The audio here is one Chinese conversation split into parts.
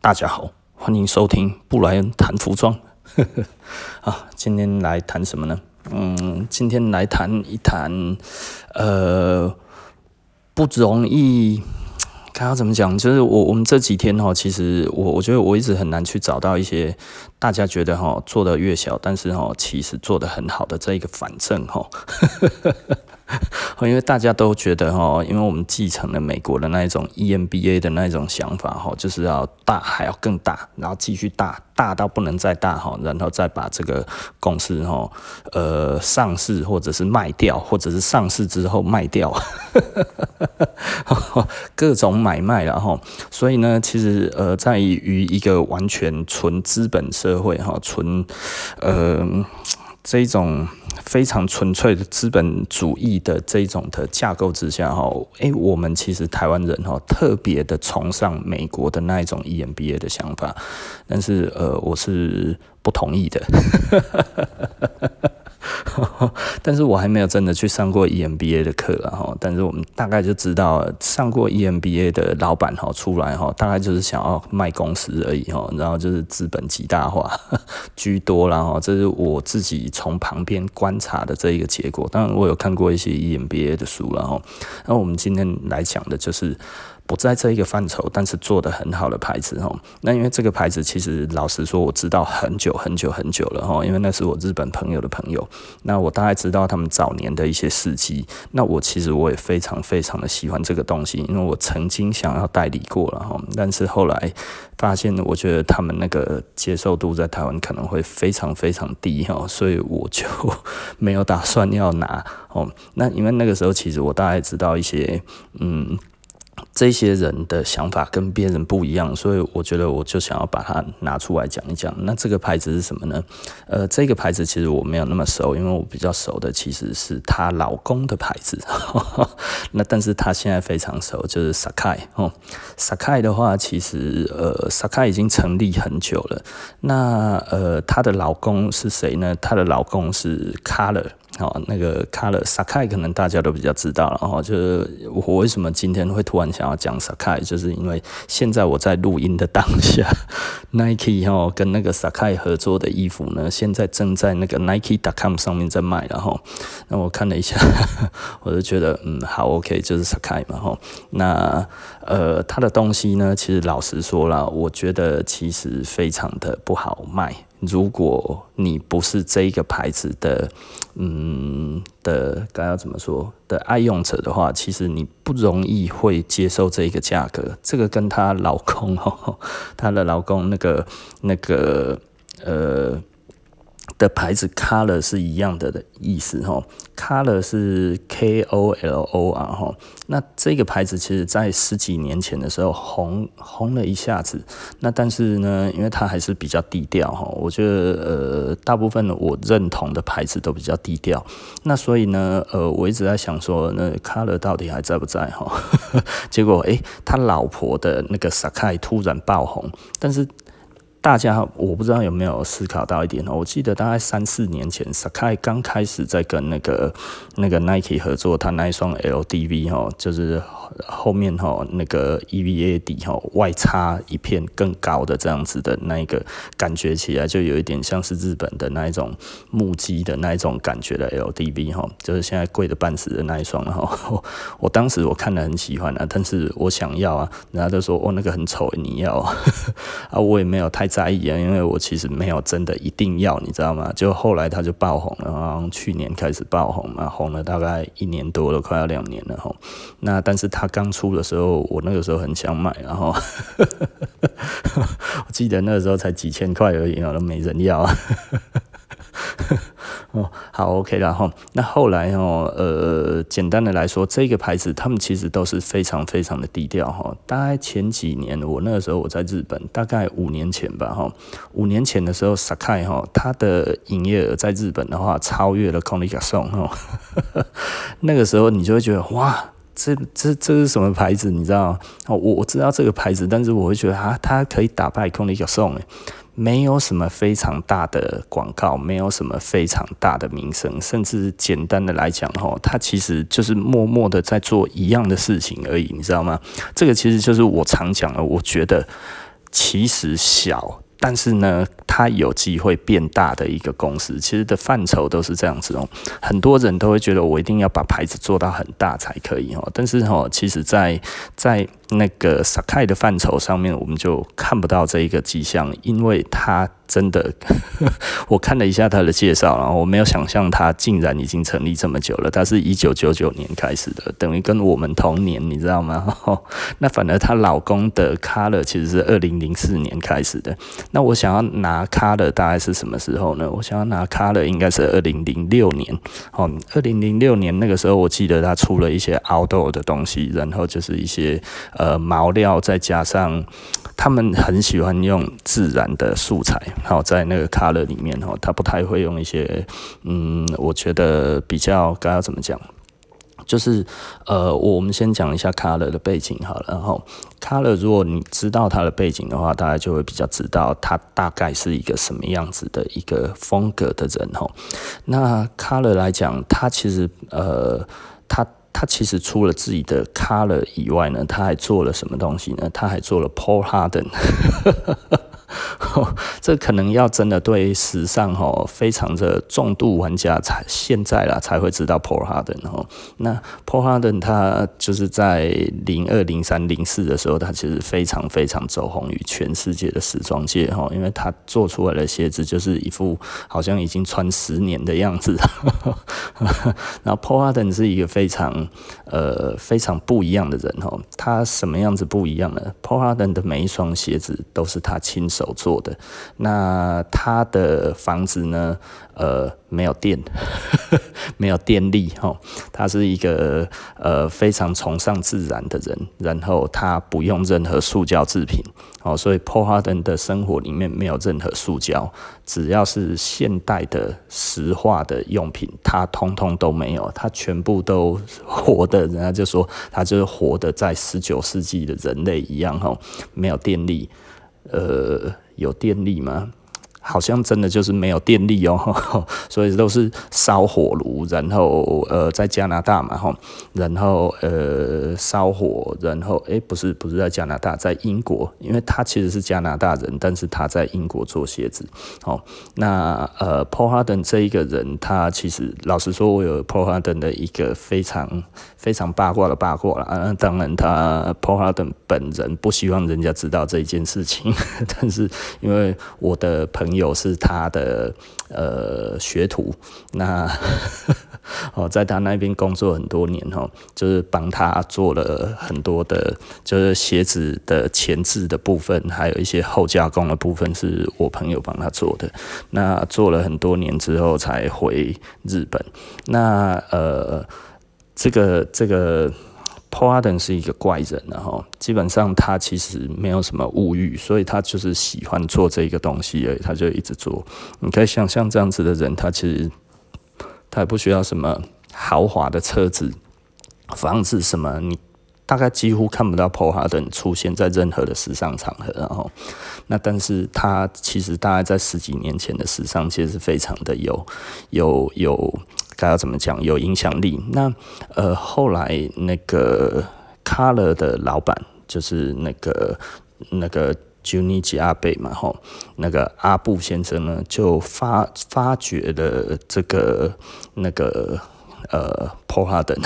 大家好，欢迎收听布莱恩谈服装。啊，今天来谈什么呢？嗯，今天来谈一谈，呃，不容易。看要怎么讲，就是我我们这几天哈，其实我我觉得我一直很难去找到一些大家觉得哈做的越小，但是哈其实做的很好的这一个反证哈。因为大家都觉得哈，因为我们继承了美国的那一种 EMBA 的那一种想法哈，就是要大还要更大，然后继续大，大到不能再大哈，然后再把这个公司哈，呃，上市或者是卖掉，或者是上市之后卖掉，各种买卖然后，所以呢，其实呃，在于一个完全纯资本社会哈，纯呃这种。非常纯粹的资本主义的这种的架构之下，哈，诶，我们其实台湾人哈，特别的崇尚美国的那一种 EMBA 的想法，但是呃，我是不同意的。但是我还没有真的去上过 EMBA 的课了哈，但是我们大概就知道上过 EMBA 的老板哈出来哈，大概就是想要卖公司而已哈，然后就是资本极大化 居多，然后这是我自己从旁边观察的这一个结果。当然我有看过一些 EMBA 的书了哈，那我们今天来讲的就是。不在这一个范畴，但是做得很好的牌子哈。那因为这个牌子，其实老实说，我知道很久很久很久了哈。因为那是我日本朋友的朋友，那我大概知道他们早年的一些事迹。那我其实我也非常非常的喜欢这个东西，因为我曾经想要代理过了哈，但是后来发现，我觉得他们那个接受度在台湾可能会非常非常低哈，所以我就 没有打算要拿哦。那因为那个时候，其实我大概知道一些嗯。这些人的想法跟别人不一样，所以我觉得我就想要把它拿出来讲一讲。那这个牌子是什么呢？呃，这个牌子其实我没有那么熟，因为我比较熟的其实是她老公的牌子。那但是她现在非常熟，就是 Sacai 哦。Sacai 的话，其实呃，Sacai 已经成立很久了。那呃，她的老公是谁呢？她的老公是 Color。哦，那个 Color Sacai 可能大家都比较知道了哈，就是我为什么今天会突然想要讲 Sacai，就是因为现在我在录音的当下，Nike 哈跟那个 Sacai 合作的衣服呢，现在正在那个 Nike.com 上面在卖，然后那我看了一下，我就觉得嗯好 OK，就是 Sacai 嘛哈，那呃他的东西呢，其实老实说了，我觉得其实非常的不好卖。如果你不是这一个牌子的，嗯的该要怎么说的爱用者的话，其实你不容易会接受这一个价格。这个跟她老公，她的老公那个那个呃。的牌子 Color 是一样的的意思哈，Color 是 K O L O R 哈，那这个牌子其实在十几年前的时候红红了一下子，那但是呢，因为它还是比较低调哈，我觉得呃大部分我认同的牌子都比较低调，那所以呢呃我一直在想说那 Color 到底还在不在哈，结果诶他老婆的那个 Sacai 突然爆红，但是。大家我不知道有没有思考到一点哦，我记得大概三四年前，Sacai 刚开始在跟那个那个 Nike 合作，他那一双 LDV 哈，就是。后面哈那个 EVA 底哈外插一片更高的这样子的那一个感觉起来就有一点像是日本的那一种木屐的那一种感觉的 LDV 哈，就是现在贵的半死的那一双哈。我当时我看了很喜欢啊，但是我想要啊，人家都说哦那个很丑，你要啊，我也没有太在意啊，因为我其实没有真的一定要，你知道吗？就后来他就爆红了，然后去年开始爆红嘛，红了大概一年多了，快要两年了吼。那但是他。刚出的时候，我那个时候很想买，然 后我记得那个时候才几千块而已，都没人要。哦，好，OK，然后那后来哦，呃，简单的来说，这个牌子他们其实都是非常非常的低调哈。大概前几年，我那个时候我在日本，大概五年前吧哈，五年前的时候，Sakai 哈，它的营业额在日本的话，超越了 Comme des Garçons 哈。那个时候你就会觉得哇。这这这是什么牌子？你知道吗？我我知道这个牌子，但是我会觉得啊，它可以打败 c o n i c a s o n 没有什么非常大的广告，没有什么非常大的名声，甚至简单的来讲，哈，它其实就是默默的在做一样的事情而已，你知道吗？这个其实就是我常讲的，我觉得其实小。但是呢，它有机会变大的一个公司，其实的范畴都是这样子哦。很多人都会觉得我一定要把牌子做到很大才可以哦。但是哦，其实在在那个 Sakai 的范畴上面，我们就看不到这一个迹象，因为它。真的，我看了一下他的介绍，然后我没有想象他竟然已经成立这么久了。他是一九九九年开始的，等于跟我们同年，你知道吗？那反而她老公的 Color 其实是二零零四年开始的。那我想要拿 Color 大概是什么时候呢？我想要拿 Color 应该是二零零六年。哦，二零零六年那个时候，我记得他出了一些 Outdoor 的东西，然后就是一些呃毛料，再加上他们很喜欢用自然的素材。好，在那个 color 里面哈，他不太会用一些，嗯，我觉得比较该要怎么讲，就是呃，我们先讲一下 color 的背景好了，然后 color 如果你知道它的背景的话，大家就会比较知道他大概是一个什么样子的一个风格的人哈。那 color 来讲，他其实呃，他他其实除了自己的 color 以外呢，他还做了什么东西呢？他还做了 Paul Harden。这可能要真的对时尚哈非常的重度玩家才现在啦才会知道 Paul Harden 哦。那 Paul Harden 他就是在零二零三零四的时候，他其实非常非常走红于全世界的时装界哈，因为他做出来的鞋子就是一副好像已经穿十年的样子。然后 Paul Harden 是一个非常呃非常不一样的人哈，他什么样子不一样呢？Paul Harden 的每一双鞋子都是他亲手手做的。那他的房子呢？呃，没有电，没有电力哈。他是一个呃非常崇尚自然的人，然后他不用任何塑胶制品哦，所以 Paul Harden 的生活里面没有任何塑胶，只要是现代的石化的用品，他通通都没有，他全部都活的，人家就说他就是活的在十九世纪的人类一样哈，没有电力，呃。有电力吗？好像真的就是没有电力哦，所以都是烧火炉，然后呃，在加拿大嘛哈，然后呃烧火，然后诶、不是不是在加拿大，在英国，因为他其实是加拿大人，但是他在英国做鞋子。哦，那呃，Paul Harden 这一个人，他其实老实说，我有 Paul Harden 的一个非常非常八卦的八卦了啊。当然，他 Paul Harden 本人不希望人家知道这一件事情，但是因为我的朋友。有是他的呃学徒，那 哦，在他那边工作很多年哦，就是帮他做了很多的，就是鞋子的前置的部分，还有一些后加工的部分，是我朋友帮他做的。那做了很多年之后才回日本。那呃，这个这个。Paul Harden 是一个怪人，然后基本上他其实没有什么物欲，所以他就是喜欢做这个东西而已，他就一直做。你可以想象这样子的人，他其实他也不需要什么豪华的车子、房子什么，你大概几乎看不到 Paul Harden 出现在任何的时尚场合，然后那但是他其实大概在十几年前的时尚界是非常的有有有。该要怎么讲？有影响力。那呃，后来那个 Color 的老板就是那个那个 Junichi Abe 嘛，吼，那个阿布先生呢，就发发掘了这个那个呃 Paul Harden。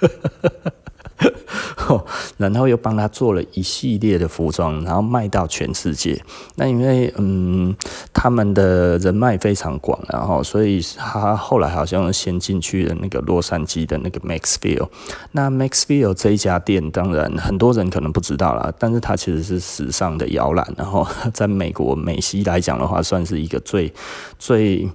然后又帮他做了一系列的服装，然后卖到全世界。那因为嗯，他们的人脉非常广，然后所以他后来好像先进去了那个洛杉矶的那个 Maxfield。那 Maxfield 这一家店，当然很多人可能不知道啦，但是它其实是时尚的摇篮。然后在美国美西来讲的话，算是一个最最。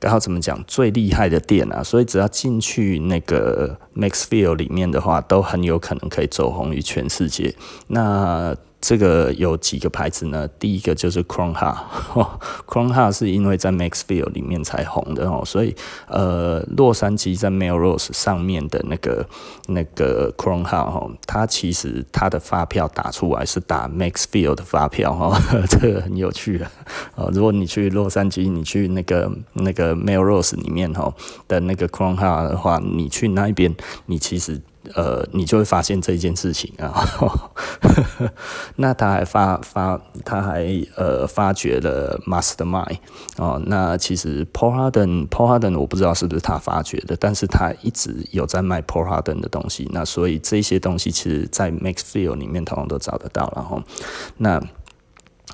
然后怎么讲最厉害的店啊？所以只要进去那个 Maxfield 里面的话，都很有可能可以走红于全世界。那这个有几个牌子呢？第一个就是 Kronha，Kronha 是因为在 Maxfield 里面才红的哦，所以呃，洛杉矶在 Melrose 上面的那个那个 Kronha 哈，它其实它的发票打出来是打 Maxfield 的发票哈，这个很有趣啊哦。如果你去洛杉矶，你去那个那个 Melrose 里面哈的那个 Kronha 的话，你去那一边，你其实。呃，你就会发现这一件事情啊。那他还发发，他还呃发掘了 Mastermind 哦。那其实 Paul Harden，Paul Harden 我不知道是不是他发掘的，但是他一直有在卖 Paul Harden 的东西。那所以这些东西其实在 Maxfield 里面通常都找得到。然后，那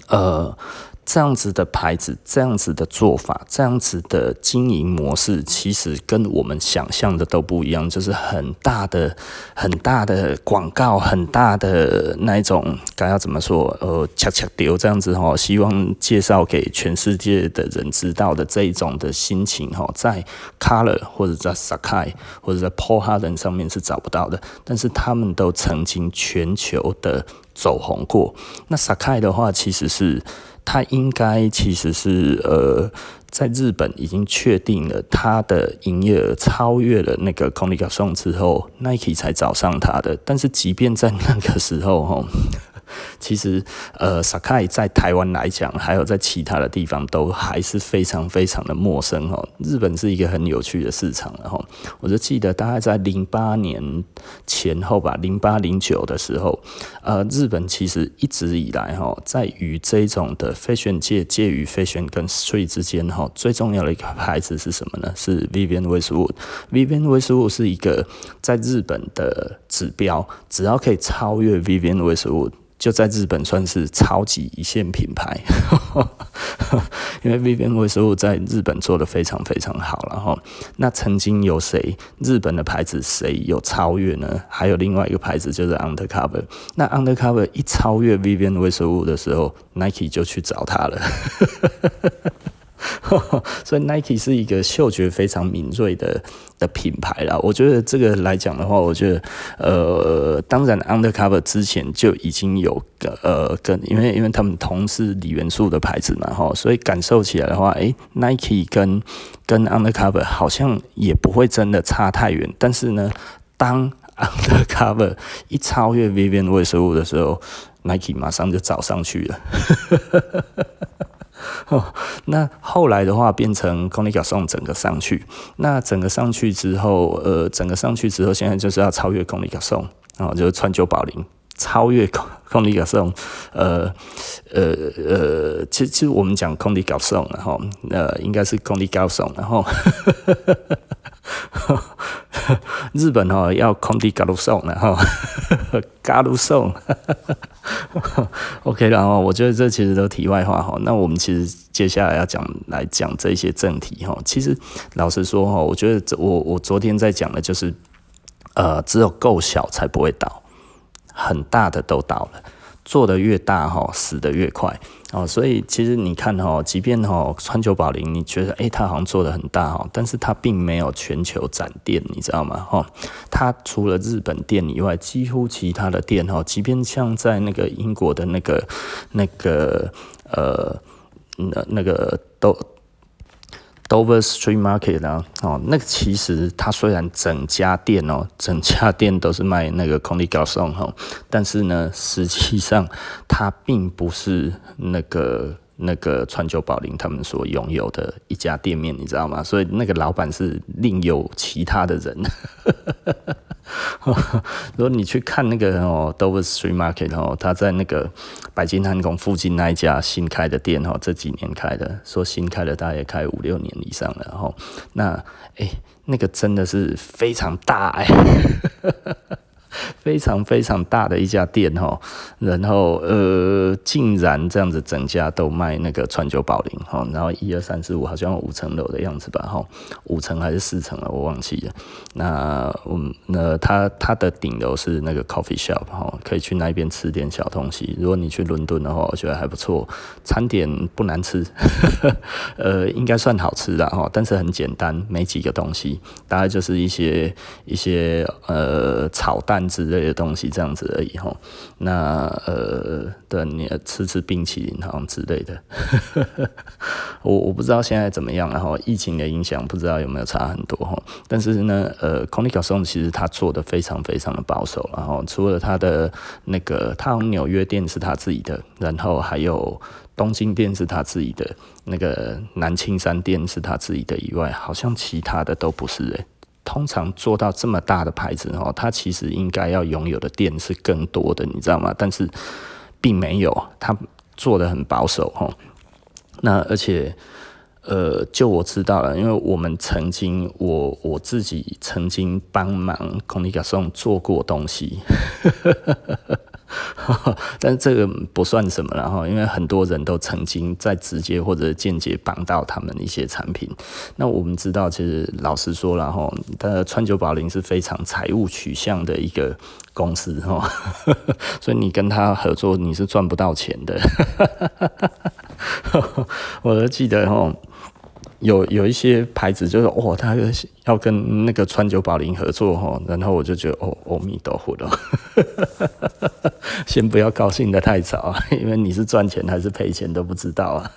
呃。这样子的牌子，这样子的做法，这样子的经营模式，其实跟我们想象的都不一样。就是很大的、很大的广告，很大的那一种，该要怎么说？呃，恰恰丢这样子哈，希望介绍给全世界的人知道的这一种的心情哈，在 Color 或者在 Sacai 或者在 Paul Hudson 上面是找不到的。但是他们都曾经全球的走红过。那 Sacai 的话，其实是。他应该其实是呃，在日本已经确定了他的营业额超越了那个 Converse 之后，Nike 才找上他的。但是即便在那个时候，哈。其实，呃，Sacai 在台湾来讲，还有在其他的地方，都还是非常非常的陌生哦。日本是一个很有趣的市场，然后我就记得大概在零八年前后吧，零八零九的时候，呃，日本其实一直以来哈，在于这种的 fashion 界介于 fashion 跟 street 之间哈，最重要的一个牌子是什么呢？是 Vivienne Westwood。Vivienne Westwood 是一个在日本的指标，只要可以超越 Vivienne Westwood。就在日本算是超级一线品牌，因为 Vivienne Westwood 在日本做的非常非常好，然后那曾经有谁日本的牌子谁有超越呢？还有另外一个牌子就是 Undercover，那 Undercover 一超越 Vivienne Westwood 的时候，Nike 就去找他了。所以 Nike 是一个嗅觉非常敏锐的的品牌啦。我觉得这个来讲的话，我觉得呃，当然 Undercover 之前就已经有个呃跟，因为因为他们同是锂元素的牌子嘛，哈，所以感受起来的话，诶、Nike 跟跟 Undercover 好像也不会真的差太远。但是呢，当 Undercover 一超越 Vivienne Westwood 的时候，Nike 马上就找上去了。哦，那后来的话变成公立教授整个上去，那整个上去之后，呃，整个上去之后，现在就是要超越公立教授，然后就是川久保玲超越公公立教，呃，呃，呃，其实其实我们讲公立教授，然后，呃，应该是公立教授，然后。日本哈要 Comme des Garçons 然后 Garçons OK 然后我觉得这其实都题外话哈。那我们其实接下来要讲来讲这些正题哈。其实老实说哈，我觉得我我昨天在讲的就是，呃，只有够小才不会倒，很大的都倒了。做的越大哈，死的越快哦。所以其实你看哈，即便哈川久保玲，你觉得诶，它好像做的很大哈，但是它并没有全球展店，你知道吗？哈，它除了日本店以外，几乎其他的店哈，即便像在那个英国的那个那个呃那那个都。Dover Street Market 啊，哦，那个其实它虽然整家店哦，整家店都是卖那个 Comme des Garçons 哈，但是呢，实际上它并不是那个那个川久保玲他们所拥有的一家店面，你知道吗？所以那个老板是另有其他的人。如果你去看那个哦，Dover Street Market 哦，他在那个白金汉宫附近那一家新开的店哦，这几年开的，说新开的，大概也开五六年以上了。哈那诶，那个真的是非常大哎。非常非常大的一家店哈，然后呃，竟然这样子整家都卖那个川久保玲哈，然后一二三四五好像五层楼的样子吧哈，五层还是四层了我忘记了。那嗯，那它它的顶楼是那个 coffee shop 哈，可以去那边吃点小东西。如果你去伦敦的话，我觉得还不错，餐点不难吃，呃，应该算好吃的哈，但是很简单，没几个东西，大概就是一些一些呃炒蛋。之类的东西这样子而已哈，那呃，对，你吃吃冰淇淋好像之类的，我我不知道现在怎么样，然后疫情的影响不知道有没有差很多哈，但是呢，呃，Conica Song 其实他做的非常非常的保守，然后除了他的那个，他纽约店是他自己的，然后还有东京店是他自己的，那个南青山店是他自己的以外，好像其他的都不是诶、欸。通常做到这么大的牌子哦，它其实应该要拥有的店是更多的，你知道吗？但是并没有，它做的很保守哦。那而且。呃，就我知道了，因为我们曾经，我我自己曾经帮忙空力加送做过东西，但是这个不算什么了哈，因为很多人都曾经在直接或者间接帮到他们一些产品。那我们知道，其实老实说了哈，的川久保玲是非常财务取向的一个公司哈，所以你跟他合作，你是赚不到钱的。我都记得哈。有有一些牌子就是哦，他要跟那个川久保玲合作哈，然后我就觉得哦，阿弥陀佛了，先不要高兴的太早啊，因为你是赚钱还是赔钱都不知道啊。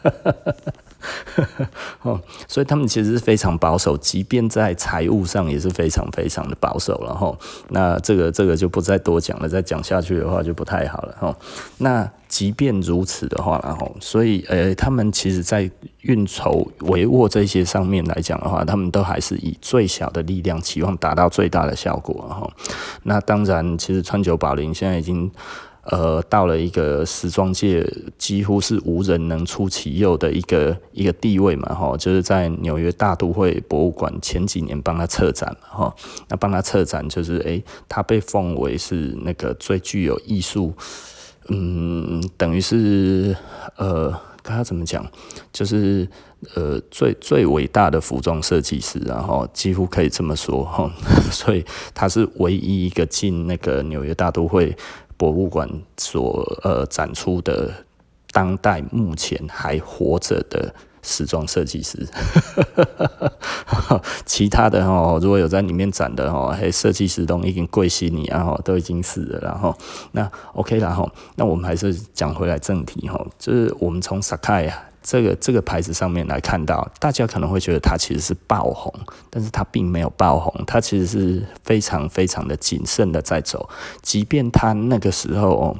哦，所以他们其实是非常保守，即便在财务上也是非常非常的保守了哈。那这个这个就不再多讲了，再讲下去的话就不太好了哈。那即便如此的话，然后所以呃，他们其实在运筹帷幄这些上面来讲的话，他们都还是以最小的力量，期望达到最大的效果哈。那当然，其实川久保玲现在已经。呃，到了一个时装界几乎是无人能出其右的一个一个地位嘛，哈，就是在纽约大都会博物馆前几年帮他策展嘛，哈，那帮他策展就是，诶，他被奉为是那个最具有艺术，嗯，等于是，呃，该怎么讲，就是呃，最最伟大的服装设计师，然后几乎可以这么说，哈，所以他是唯一一个进那个纽约大都会。博物馆所呃展出的当代目前还活着的时装设计师，其他的哦，如果有在里面展的哦，嘿，设计师都已经贵死你啊，都已经死了，然后那 OK 了哈那我们还是讲回来正题哈，就是我们从萨卡呀。这个这个牌子上面来看到，大家可能会觉得它其实是爆红，但是它并没有爆红，它其实是非常非常的谨慎的在走。即便它那个时候哦，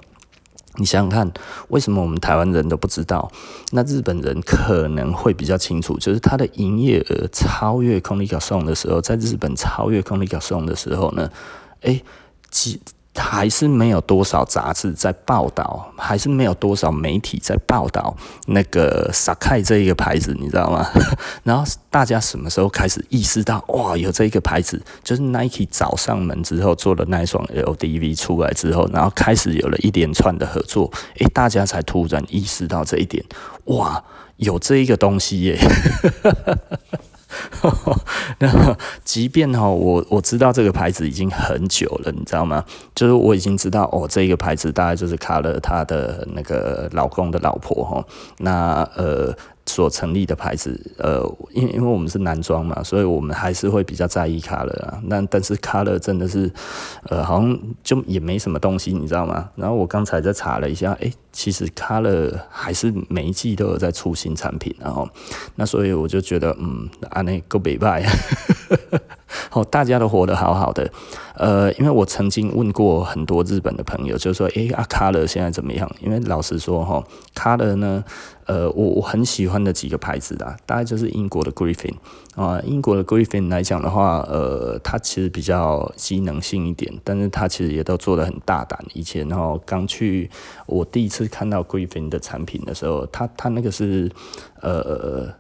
你想想看，为什么我们台湾人都不知道？那日本人可能会比较清楚，就是它的营业额超越空力加送的时候，在日本超越空力加送的时候呢，诶，几。还是没有多少杂志在报道，还是没有多少媒体在报道那个 Sacai 这一个牌子，你知道吗？然后大家什么时候开始意识到，哇，有这一个牌子，就是 Nike 找上门之后做了那一双 LDV 出来之后，然后开始有了一连串的合作，诶，大家才突然意识到这一点，哇，有这一个东西耶。那即便哈，我我知道这个牌子已经很久了，你知道吗？就是我已经知道哦，这个牌子大概就是卡勒他的那个老公的老婆哈。那呃。所成立的牌子，呃，因为因为我们是男装嘛，所以我们还是会比较在意 color 啊。那但是 color 真的是，呃，好像就也没什么东西，你知道吗？然后我刚才在查了一下，哎、欸，其实 color 还是每一季都有在出新产品，然后那所以我就觉得，嗯，啊那个北拜，好，大家都活得好好的。呃，因为我曾经问过很多日本的朋友，就是说，哎、欸，啊 color 现在怎么样？因为老实说，哈，color 呢。呃，我我很喜欢的几个牌子的，大概就是英国的 Griffin 啊，英国的 Griffin 来讲的话，呃，它其实比较机能性一点，但是它其实也都做的很大胆。以前然后刚去，我第一次看到 Griffin 的产品的时候，它它那个是呃。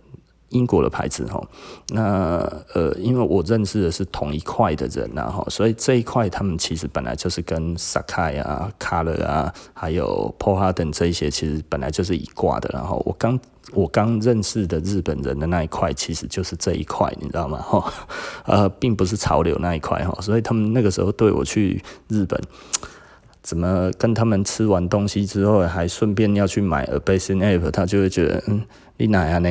英国的牌子哈，那呃，因为我认识的是同一块的人呐哈，所以这一块他们其实本来就是跟 Sacai 啊、Color 啊，还有 p o h a r d e n 这一些其实本来就是一挂的。然后我刚我刚认识的日本人的那一块，其实就是这一块，你知道吗？哈，呃，并不是潮流那一块哈，所以他们那个时候对我去日本，怎么跟他们吃完东西之后，还顺便要去买 A basin app，他就会觉得嗯。你哪样呢？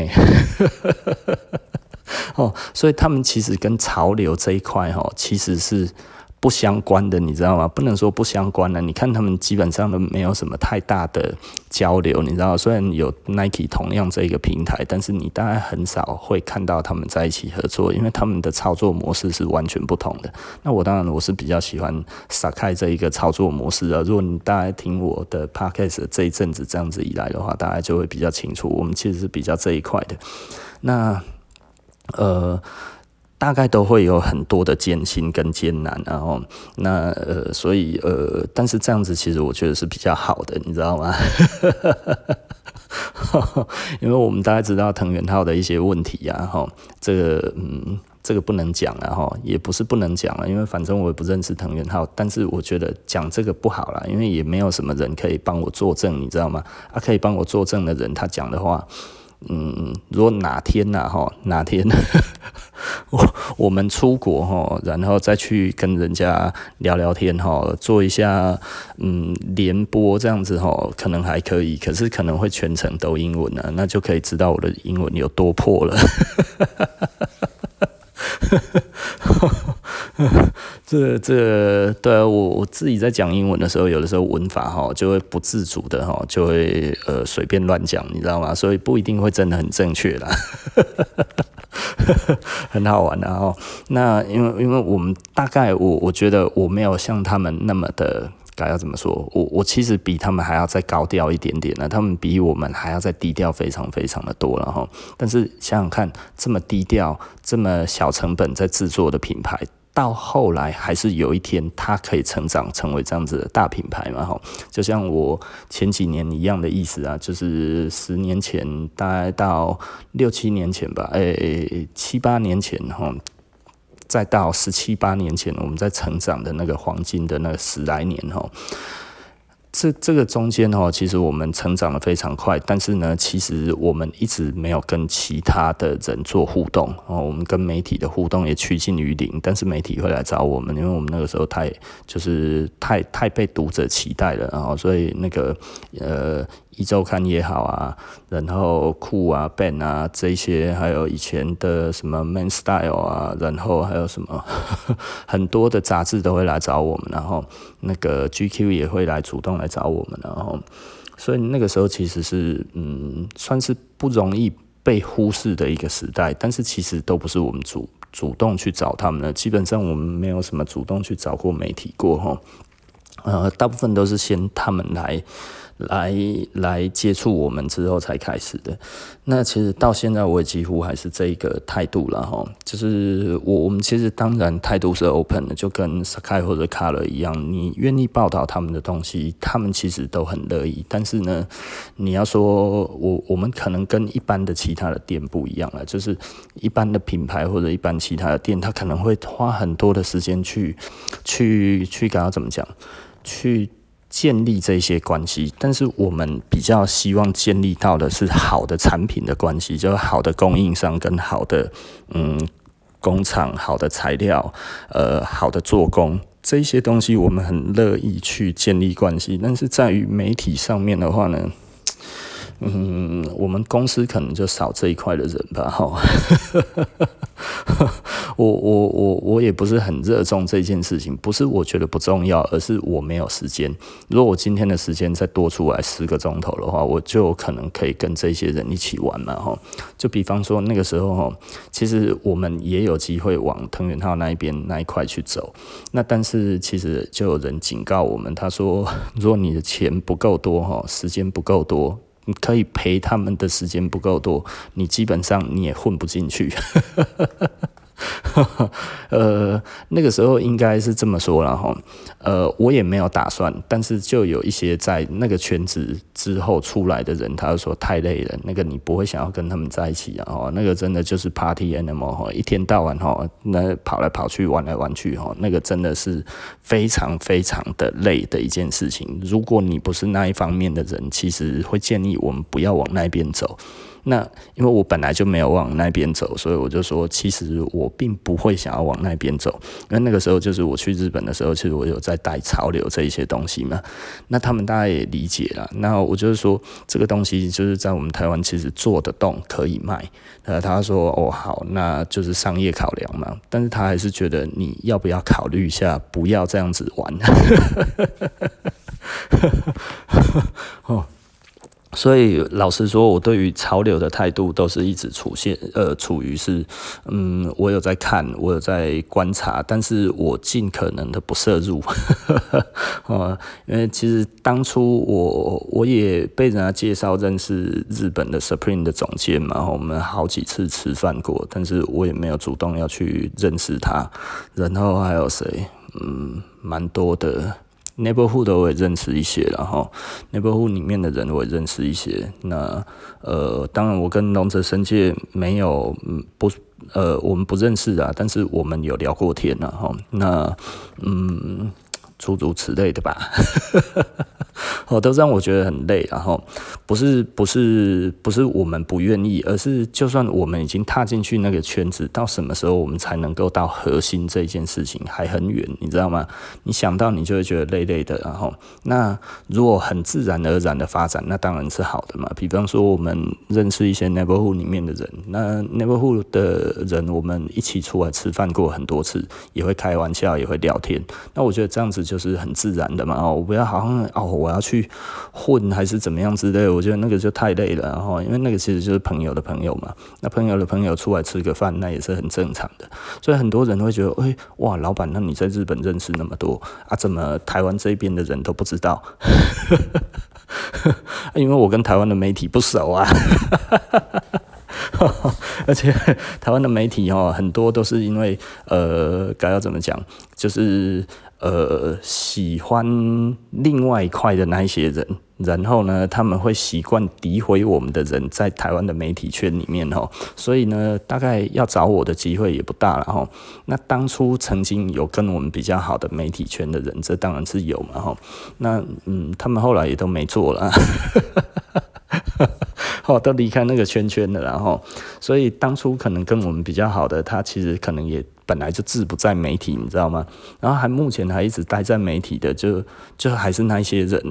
哦，所以他们其实跟潮流这一块哈，其实是不相关的，你知道吗？不能说不相关的。你看他们基本上都没有什么太大的交流，你知道？虽然有 Nike 同样这一个平台，但是你大概很少会看到他们在一起合作，因为他们的操作模式是完全不同的。那我当然我是比较喜欢 Sacai 这一个操作模式啊。如果你大概听我的 Podcast 这一阵子这样子以来的话，大家就会比较清楚，我们其实是比较这一块的。那呃。大概都会有很多的艰辛跟艰难，然后那呃，所以呃，但是这样子其实我觉得是比较好的，你知道吗？因为我们大概知道藤原浩的一些问题呀，哈，这个嗯，这个不能讲了哈，也不是不能讲了，因为反正我也不认识藤原浩，但是我觉得讲这个不好啦，因为也没有什么人可以帮我作证，你知道吗？啊，可以帮我作证的人，他讲的话。嗯，如果哪天呐，哈，哪天我 我们出国哈，然后再去跟人家聊聊天哈，做一下嗯联播这样子哈，可能还可以，可是可能会全程都英文呢，那就可以知道我的英文有多破了。这这对啊，我我自己在讲英文的时候，有的时候文法哈就会不自主的哈，就会呃随便乱讲，你知道吗？所以不一定会真的很正确啦，很好玩的哈。那因为因为我们大概我我觉得我没有像他们那么的。该要怎么说？我我其实比他们还要再高调一点点呢。他们比我们还要再低调非常非常的多了哈。但是想想看，这么低调、这么小成本在制作的品牌，到后来还是有一天它可以成长成为这样子的大品牌嘛？吼，就像我前几年一样的意思啊，就是十年前，大概到六七年前吧，诶、欸，七八年前吼。再到十七八年前，我们在成长的那个黄金的那个十来年吼，这这个中间哈，其实我们成长的非常快，但是呢，其实我们一直没有跟其他的人做互动哦，我们跟媒体的互动也趋近于零，但是媒体会来找我们，因为我们那个时候太就是太太被读者期待了，然后所以那个呃。一周刊也好啊，然后酷啊、Ben 啊这些，还有以前的什么 Man Style 啊，然后还有什么 很多的杂志都会来找我们，然后那个 GQ 也会来主动来找我们，然后所以那个时候其实是嗯，算是不容易被忽视的一个时代，但是其实都不是我们主主动去找他们的，基本上我们没有什么主动去找过媒体过哈，呃，大部分都是先他们来。来来接触我们之后才开始的，那其实到现在我也几乎还是这一个态度了哈，就是我我们其实当然态度是 open 的，就跟 Sky 或者 Color 一样，你愿意报道他们的东西，他们其实都很乐意。但是呢，你要说我我们可能跟一般的其他的店不一样了，就是一般的品牌或者一般其他的店，他可能会花很多的时间去去去，刚刚怎么讲，去。建立这些关系，但是我们比较希望建立到的是好的产品的关系，就是好的供应商跟好的嗯工厂、好的材料、呃好的做工这些东西，我们很乐意去建立关系。但是在于媒体上面的话呢，嗯，我们公司可能就少这一块的人吧，哈。我我我我也不是很热衷这件事情，不是我觉得不重要，而是我没有时间。如果我今天的时间再多出来十个钟头的话，我就可能可以跟这些人一起玩嘛，哈。就比方说那个时候，哈，其实我们也有机会往藤原浩那一边那一块去走。那但是其实就有人警告我们，他说，如果你的钱不够多，哈，时间不够多。你可以陪他们的时间不够多，你基本上你也混不进去。呃，那个时候应该是这么说了哈。呃，我也没有打算，但是就有一些在那个圈子之后出来的人，他说太累了，那个你不会想要跟他们在一起啊。那个真的就是 party animal 哈，一天到晚哈，那跑来跑去，玩来玩去哈，那个真的是非常非常的累的一件事情。如果你不是那一方面的人，其实会建议我们不要往那边走。那因为我本来就没有往那边走，所以我就说，其实我并不会想要往那边走。因为那个时候就是我去日本的时候，其实我有在带潮流这一些东西嘛。那他们大家也理解了。那我就是说，这个东西就是在我们台湾其实做得动，可以卖。呃，他说哦好，那就是商业考量嘛。但是他还是觉得你要不要考虑一下，不要这样子玩。哦。所以老实说，我对于潮流的态度都是一直出现，呃，处于是，嗯，我有在看，我有在观察，但是我尽可能的不涉入，啊，因为其实当初我我也被人家介绍认识日本的 Supreme 的总监嘛，我们好几次吃饭过，但是我也没有主动要去认识他，然后还有谁，嗯，蛮多的。Neighborhood 我也认识一些，然后 Neighborhood 里面的人我也认识一些。那呃，当然我跟龙泽神界没有，嗯，不，呃，我们不认识啊，但是我们有聊过天啊，哈。那嗯。诸如此类的吧，哦，都让我觉得很累。然后不是不是不是我们不愿意，而是就算我们已经踏进去那个圈子，到什么时候我们才能够到核心这件事情还很远，你知道吗？你想到你就会觉得累累的。然后那如果很自然而然的发展，那当然是好的嘛。比方说我们认识一些 neighborhood 里面的人，那 neighborhood 的人我们一起出来吃饭过很多次，也会开玩笑，也会聊天。那我觉得这样子。就就是很自然的嘛，哦，我不要好像哦，我要去混还是怎么样之类，我觉得那个就太累了，然后因为那个其实就是朋友的朋友嘛，那朋友的朋友出来吃个饭，那也是很正常的，所以很多人会觉得，哎，哇，老板，那你在日本认识那么多啊，怎么台湾这边的人都不知道？因为我跟台湾的媒体不熟啊。而且台湾的媒体哦，很多都是因为呃，该要怎么讲，就是呃，喜欢另外一块的那一些人，然后呢，他们会习惯诋毁我们的人，在台湾的媒体圈里面哦，所以呢，大概要找我的机会也不大了哈。那当初曾经有跟我们比较好的媒体圈的人，这当然是有嘛哈。那嗯，他们后来也都没做了。哦，都离开那个圈圈了，然后，所以当初可能跟我们比较好的，他其实可能也本来就志不在媒体，你知道吗？然后还目前还一直待在媒体的，就就还是那些人。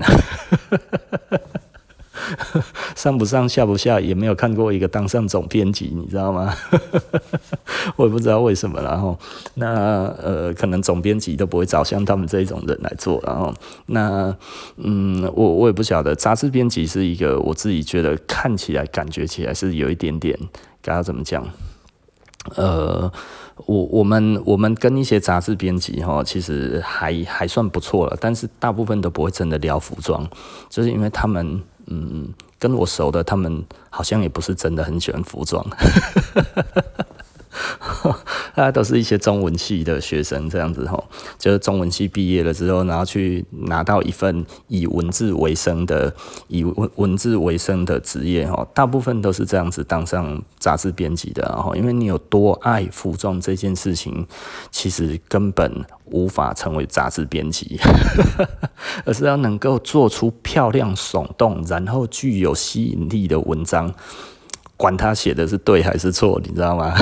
上不上下不下，也没有看过一个当上总编辑，你知道吗？我也不知道为什么。然后，那呃，可能总编辑都不会找像他们这种人来做。然后，那嗯，我我也不晓得。杂志编辑是一个我自己觉得看起来、感觉起来是有一点点，该要怎么讲？呃，我我们我们跟一些杂志编辑哈，其实还还算不错了，但是大部分都不会真的聊服装，就是因为他们。嗯，跟我熟的，他们好像也不是真的很喜欢服装。大家都是一些中文系的学生，这样子吼，就是中文系毕业了之后，然后去拿到一份以文字为生的、以文文字为生的职业吼，大部分都是这样子当上杂志编辑的，然后因为你有多爱服装这件事情，其实根本无法成为杂志编辑，而是要能够做出漂亮、耸动，然后具有吸引力的文章。管他写的是对还是错，你知道吗？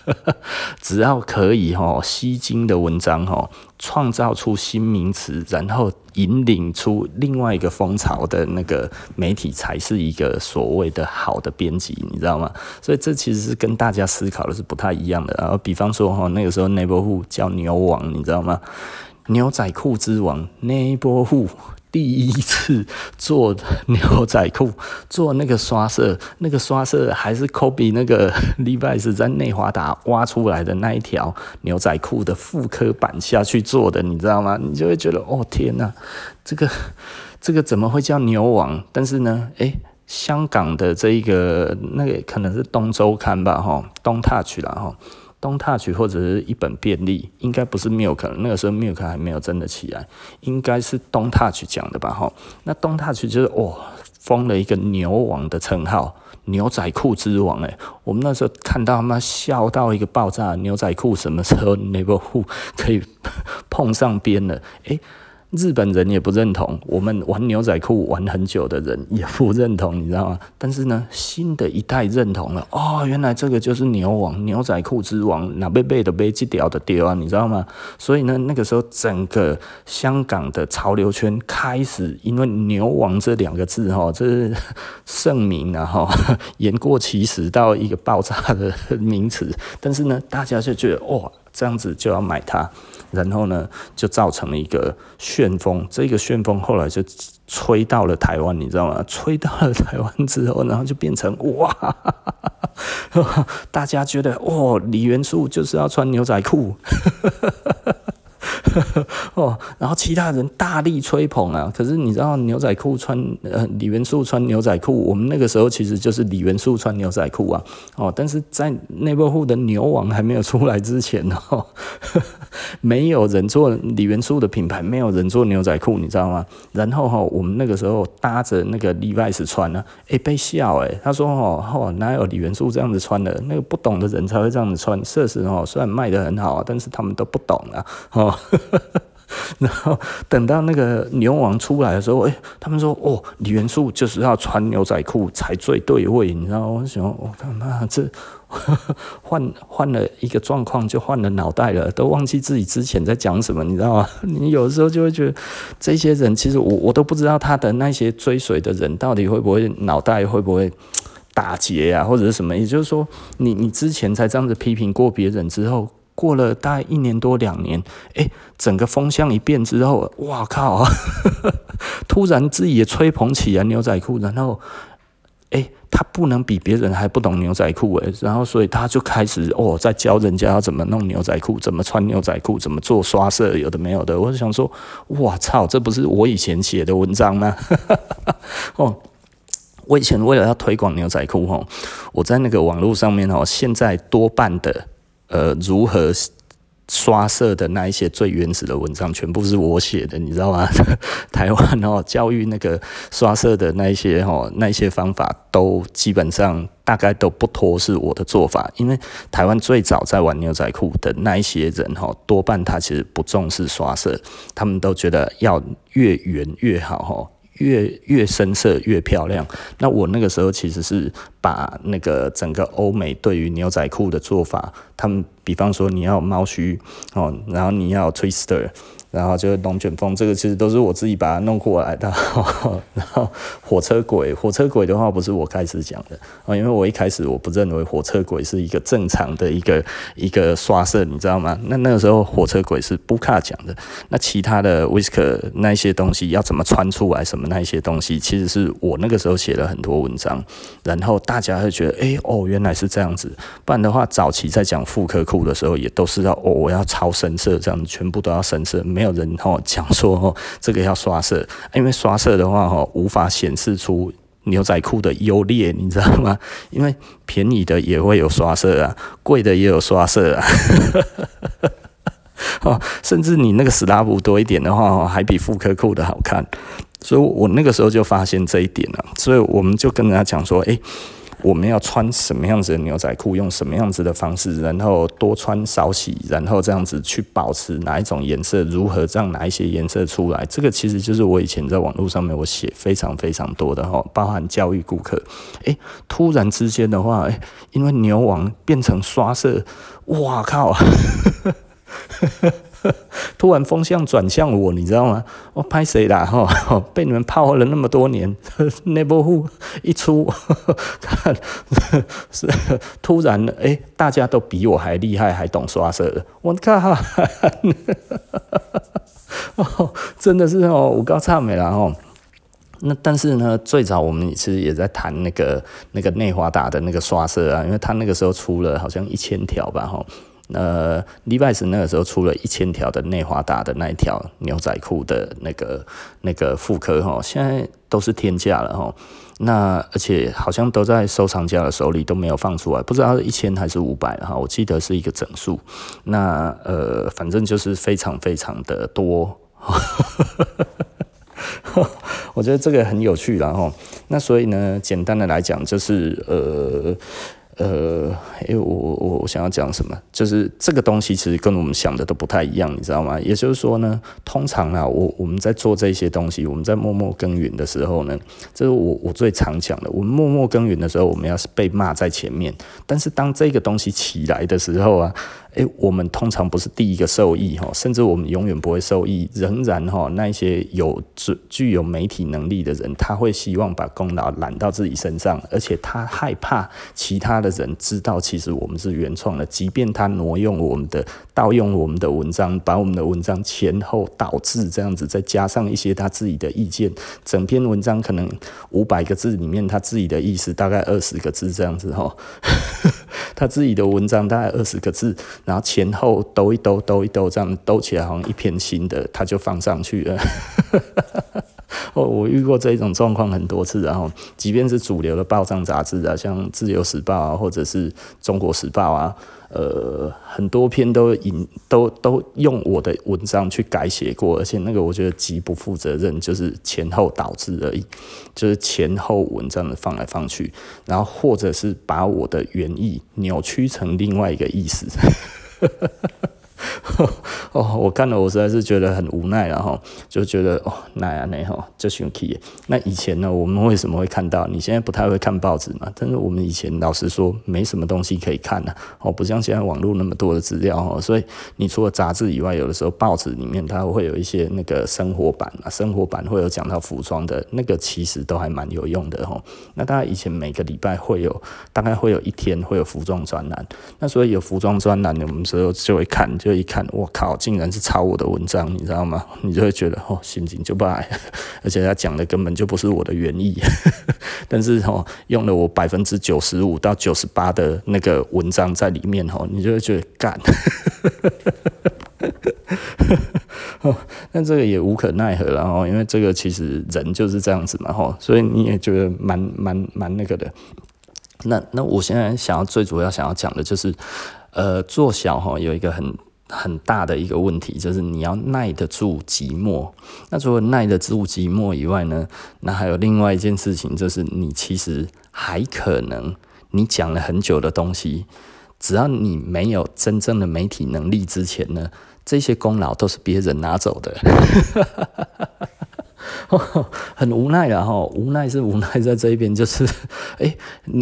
只要可以吼吸睛的文章吼，创造出新名词，然后引领出另外一个风潮的那个媒体，才是一个所谓的好的编辑，你知道吗？所以这其实是跟大家思考的是不太一样的。然后比方说哈，那个时候 Neighborhood 叫牛王，你知道吗？牛仔裤之王 Neighborhood。第一次做牛仔裤，做那个刷色，那个刷色还是 Kobe 那个 Levi's 在内华达挖出来的那一条牛仔裤的复刻版下去做的，你知道吗？你就会觉得哦天哪，这个这个怎么会叫牛王？但是呢，诶，香港的这一个那个可能是东周刊吧，哈，东 Touch 啦，哈。东 touch 或者是一本便利，应该不是 milk，那个时候 milk 还没有真的起来，应该是东 touch 讲的吧？哈，那东 touch 就是哦，封了一个牛王的称号，牛仔裤之王诶，我们那时候看到他妈笑到一个爆炸，牛仔裤什么时候能够裤可以碰上边了？诶。日本人也不认同，我们玩牛仔裤玩很久的人也不认同，你知道吗？但是呢，新的一代认同了，哦，原来这个就是牛王，牛仔裤之王，哪被背的背，这条的丢啊，你知道吗？所以呢，那个时候整个香港的潮流圈开始，因为牛王这两个字哈，这是盛名啊哈，言过其实到一个爆炸的名词，但是呢，大家就觉得哦，这样子就要买它。然后呢，就造成了一个旋风。这个旋风后来就吹到了台湾，你知道吗？吹到了台湾之后，然后就变成哇，大家觉得哦，李元素就是要穿牛仔裤。哦，然后其他人大力吹捧啊！可是你知道牛仔裤穿呃李元素穿牛仔裤，我们那个时候其实就是李元素穿牛仔裤啊！哦，但是在内裤的牛王还没有出来之前哦，没有人做李元素的品牌，没有人做牛仔裤，你知道吗？然后哈、哦，我们那个时候搭着那个 Levi's 穿呢、啊，诶被笑诶他说哦哦哪有李元素这样子穿的？那个不懂的人才会这样子穿。确实哦，虽然卖得很好，但是他们都不懂啊，哦。然后等到那个牛王出来的时候，哎，他们说哦，李元素就是要穿牛仔裤才最对味，你知道？我想，我他妈这 换换了一个状况就换了脑袋了，都忘记自己之前在讲什么，你知道吗？你有时候就会觉得这些人其实我我都不知道他的那些追随的人到底会不会脑袋会不会打结啊，或者是什么？也就是说，你你之前才这样子批评过别人之后。过了大概一年多两年，诶，整个风向一变之后，哇靠！突然自己也吹捧起来牛仔裤，然后，诶，他不能比别人还不懂牛仔裤诶，然后所以他就开始哦，在教人家要怎么弄牛仔裤，怎么穿牛仔裤，怎么做刷色，有的没有的。我就想说，哇操，这不是我以前写的文章吗？哦，我以前为了要推广牛仔裤，哈，我在那个网络上面哦，现在多半的。呃，如何刷色的那一些最原始的文章，全部是我写的，你知道吗？台湾哦，教育那个刷色的那一些哦，那一些方法都基本上大概都不脱是我的做法，因为台湾最早在玩牛仔裤的那一些人哈，多半他其实不重视刷色，他们都觉得要越圆越好哈。越越深色越漂亮。那我那个时候其实是把那个整个欧美对于牛仔裤的做法，他们比方说你要猫须哦，然后你要 twister。然后就是龙卷风，这个其实都是我自己把它弄过来的。然后火车轨，火车轨的话不是我开始讲的啊，因为我一开始我不认为火车轨是一个正常的一个 一个刷色，你知道吗？那那个时候火车轨是布卡讲的。那其他的 Whisker 那些东西要怎么穿出来，什么那一些东西，其实是我那个时候写了很多文章，然后大家会觉得，哎哦，原来是这样子。不然的话，早期在讲复刻裤的时候，也都是要哦，我要超深色这样，全部都要深色，没有。有人吼讲说吼，这个要刷色，因为刷色的话吼无法显示出牛仔裤的优劣，你知道吗？因为便宜的也会有刷色啊，贵的也有刷色啊，哦，甚至你那个史拉姆多一点的话，还比复刻裤的好看。所以我那个时候就发现这一点了，所以我们就跟人家讲说，诶。我们要穿什么样子的牛仔裤，用什么样子的方式，然后多穿少洗，然后这样子去保持哪一种颜色，如何让哪一些颜色出来，这个其实就是我以前在网络上面我写非常非常多的哈，包含教育顾客。诶，突然之间的话，诶，因为牛王变成刷色，哇靠！突然风向转向我，你知道吗？我拍谁啦？哈，被你们泡了那么多年内波户一出，看是突然诶、大家都比我还厉害，还懂刷色。我靠，真的是哦，我高差没了哦。那但是呢，最早我们其实也在谈那个那个内华达的那个刷色啊，因为他那个时候出了好像一千条吧，哈。呃，Levi's 那个时候出了一千条的内华达的那一条牛仔裤的那个那个复刻哈，现在都是天价了哈。那而且好像都在收藏家的手里都没有放出来，不知道是一千还是五百哈。我记得是一个整数。那呃，反正就是非常非常的多。我觉得这个很有趣然后，那所以呢，简单的来讲就是呃。呃，因为我我我想要讲什么，就是这个东西其实跟我们想的都不太一样，你知道吗？也就是说呢，通常啊，我我们在做这些东西，我们在默默耕耘的时候呢，这是我我最常讲的。我们默默耕耘的时候，我们要是被骂在前面，但是当这个东西起来的时候啊。诶，我们通常不是第一个受益哈，甚至我们永远不会受益。仍然哈，那些有具具有媒体能力的人，他会希望把功劳揽到自己身上，而且他害怕其他的人知道，其实我们是原创的，即便他挪用我们的、盗用我们的文章，把我们的文章前后倒置这样子，再加上一些他自己的意见，整篇文章可能五百个字里面，他自己的意思大概二十个字这样子哈。他自己的文章大概二十个字，然后前后兜一兜，兜一兜，这样兜起来好像一篇新的，他就放上去了。哦，我遇过这种状况很多次，然后即便是主流的报章杂志啊，像《自由时报》啊，或者是《中国时报》啊。呃，很多篇都引都都用我的文章去改写过，而且那个我觉得极不负责任，就是前后导致而已，就是前后文章的放来放去，然后或者是把我的原意扭曲成另外一个意思。哦，我看了，我实在是觉得很无奈，然后就觉得哦，那样那哈，就生气。那以前呢，我们为什么会看到？你现在不太会看报纸嘛？但是我们以前老实说，没什么东西可以看的哦，不像现在网络那么多的资料哦。所以你除了杂志以外，有的时候报纸里面它会有一些那个生活版啊，生活版会有讲到服装的那个，其实都还蛮有用的哦。那大概以前每个礼拜会有，大概会有一天会有服装专栏。那所以有服装专栏，我们时候就会看。就一看，我靠，竟然是抄我的文章，你知道吗？你就会觉得哦，心情就不好，而且他讲的根本就不是我的原意，但是哦，用了我百分之九十五到九十八的那个文章在里面哦，你就会觉得干，但这个也无可奈何了哦，因为这个其实人就是这样子嘛吼，所以你也觉得蛮蛮蛮那个的。那那我现在想要最主要想要讲的就是，呃，做小哈有一个很很大的一个问题，就是你要耐得住寂寞。那除了耐得住寂寞以外呢，那还有另外一件事情，就是你其实还可能你讲了很久的东西，只要你没有真正的媒体能力之前呢，这些功劳都是别人拿走的。很无奈了哈，无奈是无奈在这一边，就是 诶，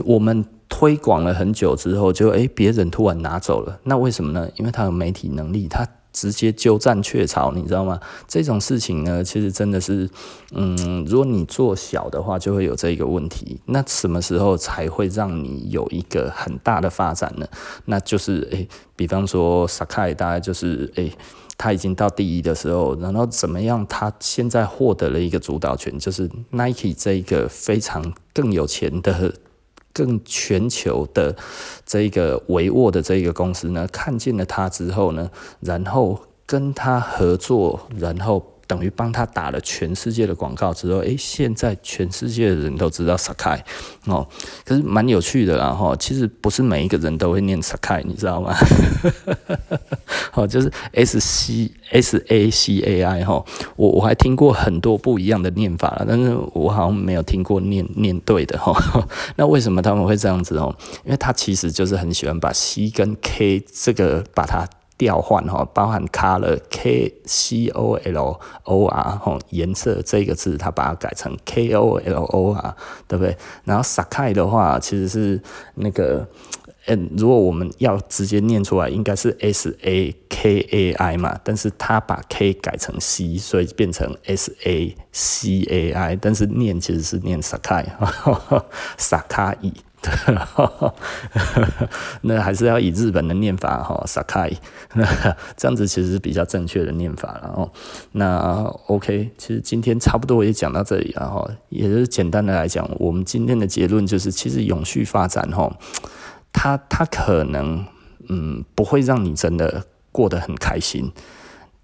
我们推广了很久之后，就诶，别人突然拿走了，那为什么呢？因为他有媒体能力，他直接鸠占鹊巢，你知道吗？这种事情呢，其实真的是，嗯，如果你做小的话，就会有这一个问题。那什么时候才会让你有一个很大的发展呢？那就是诶，比方说 Sakai 大概就是诶。他已经到第一的时候，然后怎么样？他现在获得了一个主导权，就是 Nike 这一个非常更有钱的、更全球的这一个维沃的这一个公司呢，看见了他之后呢，然后跟他合作，然后。等于帮他打了全世界的广告之后，诶，现在全世界的人都知道 Sakai 哦，可是蛮有趣的啦哈。其实不是每一个人都会念 Sakai，你知道吗？哦，就是 S C S A C A I 哈。我我还听过很多不一样的念法了，但是我好像没有听过念念对的哈。那为什么他们会这样子哦？因为他其实就是很喜欢把 C 跟 K 这个把它。调换哈，包含 color K C O L O R 哈，颜色这个字，它把它改成 K O L O R，对不对？然后 Sakai 的话，其实是那个，嗯，如果我们要直接念出来，应该是 S A K A I 嘛，但是它把 K 改成 C，所以变成 S A C A I，但是念其实是念 Sakai，Sakai。那还是要以日本的念法哈，Sakai，这样子其实是比较正确的念法了哦。那 OK，其实今天差不多也讲到这里了哈，也就是简单的来讲，我们今天的结论就是，其实永续发展哈，它它可能嗯不会让你真的过得很开心。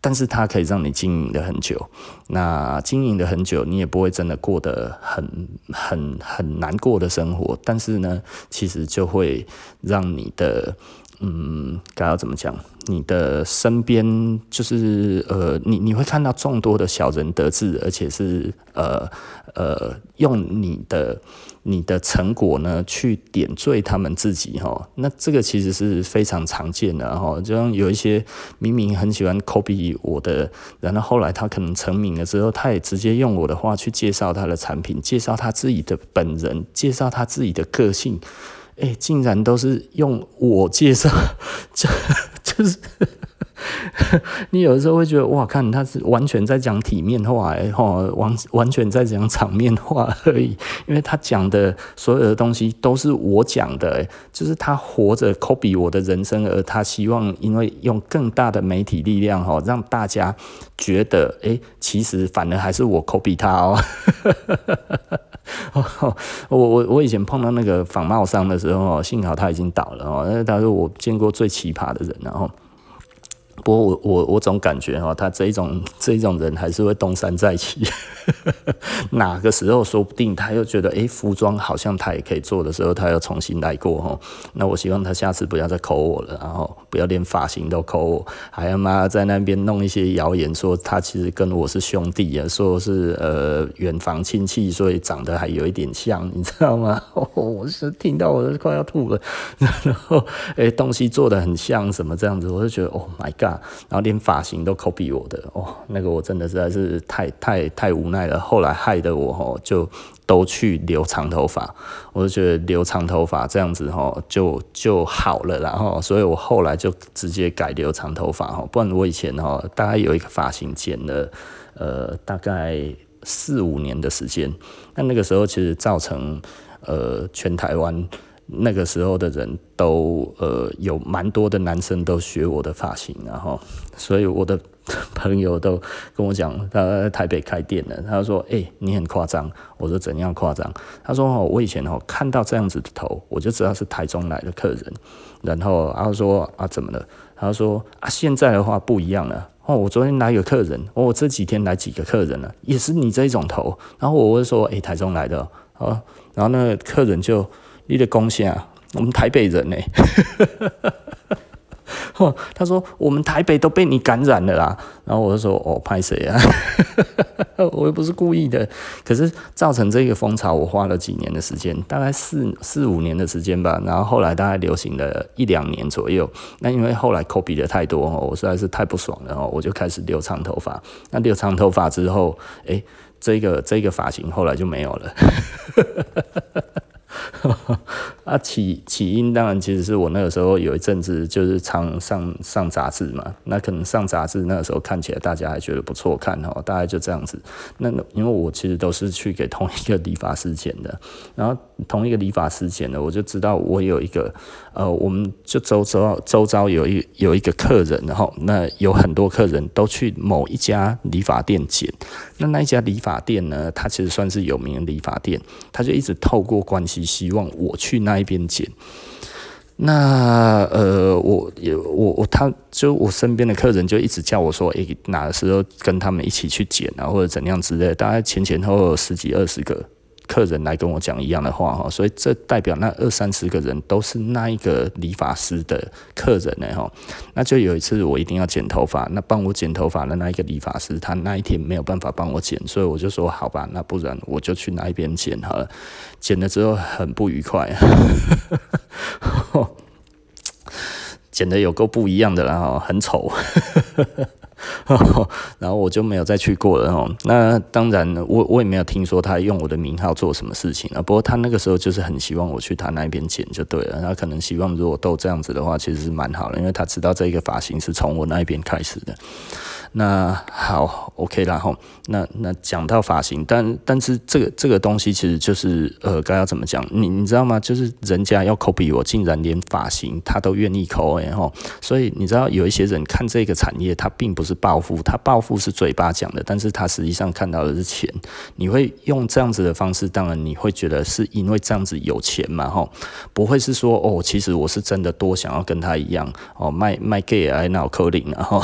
但是它可以让你经营的很久，那经营的很久，你也不会真的过得很很很难过的生活。但是呢，其实就会让你的，嗯，该要怎么讲？你的身边就是呃，你你会看到众多的小人得志，而且是呃呃，用你的。你的成果呢，去点缀他们自己哈，那这个其实是非常常见的哈。就像有一些明明很喜欢 copy 我的，然后后来他可能成名了之后，他也直接用我的话去介绍他的产品，介绍他自己的本人，介绍他自己的个性，哎，竟然都是用我介绍，就就就是。你有的时候会觉得哇，看他是完全在讲体面话，哎吼，完完全在讲场面话而已。因为他讲的所有的东西都是我讲的，就是他活着 copy 我的人生，而他希望因为用更大的媒体力量，哈，让大家觉得，哎，其实反而还是我 copy 他哦。我我我以前碰到那个仿冒商的时候，幸好他已经倒了哦，那他是我见过最奇葩的人，然后。不过我我我总感觉哈，他这一种这一种人还是会东山再起，哪个时候说不定他又觉得哎，服装好像他也可以做的时候，他又重新来过哈。那我希望他下次不要再抠我了，然后不要连发型都抠我，还要妈在那边弄一些谣言说他其实跟我是兄弟啊，说是呃远房亲戚，所以长得还有一点像，你知道吗？我是听到我都快要吐了，然后哎东西做的很像什么这样子，我就觉得 Oh my God。然后连发型都 copy 我的哦，那个我真的实在是太太太无奈了。后来害得我哦，就都去留长头发。我就觉得留长头发这样子哦，就就好了。然后，所以我后来就直接改留长头发哈。不然我以前哦，大概有一个发型剪了呃大概四五年的时间。那那个时候其实造成呃全台湾。那个时候的人都呃有蛮多的男生都学我的发型，然后所以我的朋友都跟我讲，他在台北开店了，他说：“哎，你很夸张。”我说：“怎样夸张？”他说：“哦，我以前哦看到这样子的头，我就知道是台中来的客人。”然后他说：“啊，怎么了？”他说：“啊，现在的话不一样了。哦，我昨天来个客人，哦，我这几天来几个客人了，也是你这一种头。然后我会说：哎，台中来的哦。然后那个客人就。你的贡献啊，我们台北人呢？他说我们台北都被你感染了啦。然后我就说哦，拍谁啊？我又不是故意的。可是造成这个风潮，我花了几年的时间，大概四四五年的时间吧。然后后来大概流行了一两年左右。那因为后来 copy 的太多哦，我实在是太不爽了哦，我就开始留长头发。那留长头发之后，哎，这个这个发型后来就没有了。啊起起因当然其实是我那个时候有一阵子就是常上上杂志嘛，那可能上杂志那个时候看起来大家还觉得不错看哦，大概就这样子。那因为我其实都是去给同一个理发师剪的，然后同一个理发师剪的，我就知道我有一个呃，我们就周遭周遭有一有一个客人，然后那有很多客人都去某一家理发店剪，那那一家理发店呢，它其实算是有名的理发店，他就一直透过关系。希望我去那一边剪，那呃，我也我我他就我身边的客人就一直叫我说，诶、哪时候跟他们一起去剪啊，或者怎样之类，大概前前后后十几二十个。客人来跟我讲一样的话哈，所以这代表那二三十个人都是那一个理发师的客人呢哈。那就有一次我一定要剪头发，那帮我剪头发的那一个理发师他那一天没有办法帮我剪，所以我就说好吧，那不然我就去那一边剪好了。剪了之后很不愉快，剪的有够不一样的然后很丑。然后我就没有再去过了哦。那当然，我我也没有听说他用我的名号做什么事情啊。不过他那个时候就是很希望我去他那边剪就对了。他可能希望如果都这样子的话，其实是蛮好的，因为他知道这个发型是从我那边开始的。那好，OK，然后那那讲到发型，但但是这个这个东西其实就是呃，该要怎么讲？你你知道吗？就是人家要 copy 我，竟然连发型他都愿意 copy 吼！所以你知道有一些人看这个产业，他并不是暴富，他暴富是嘴巴讲的，但是他实际上看到的是钱。你会用这样子的方式，当然你会觉得是因为这样子有钱嘛吼，不会是说哦，其实我是真的多想要跟他一样哦，卖卖 gay 来脑壳灵然后。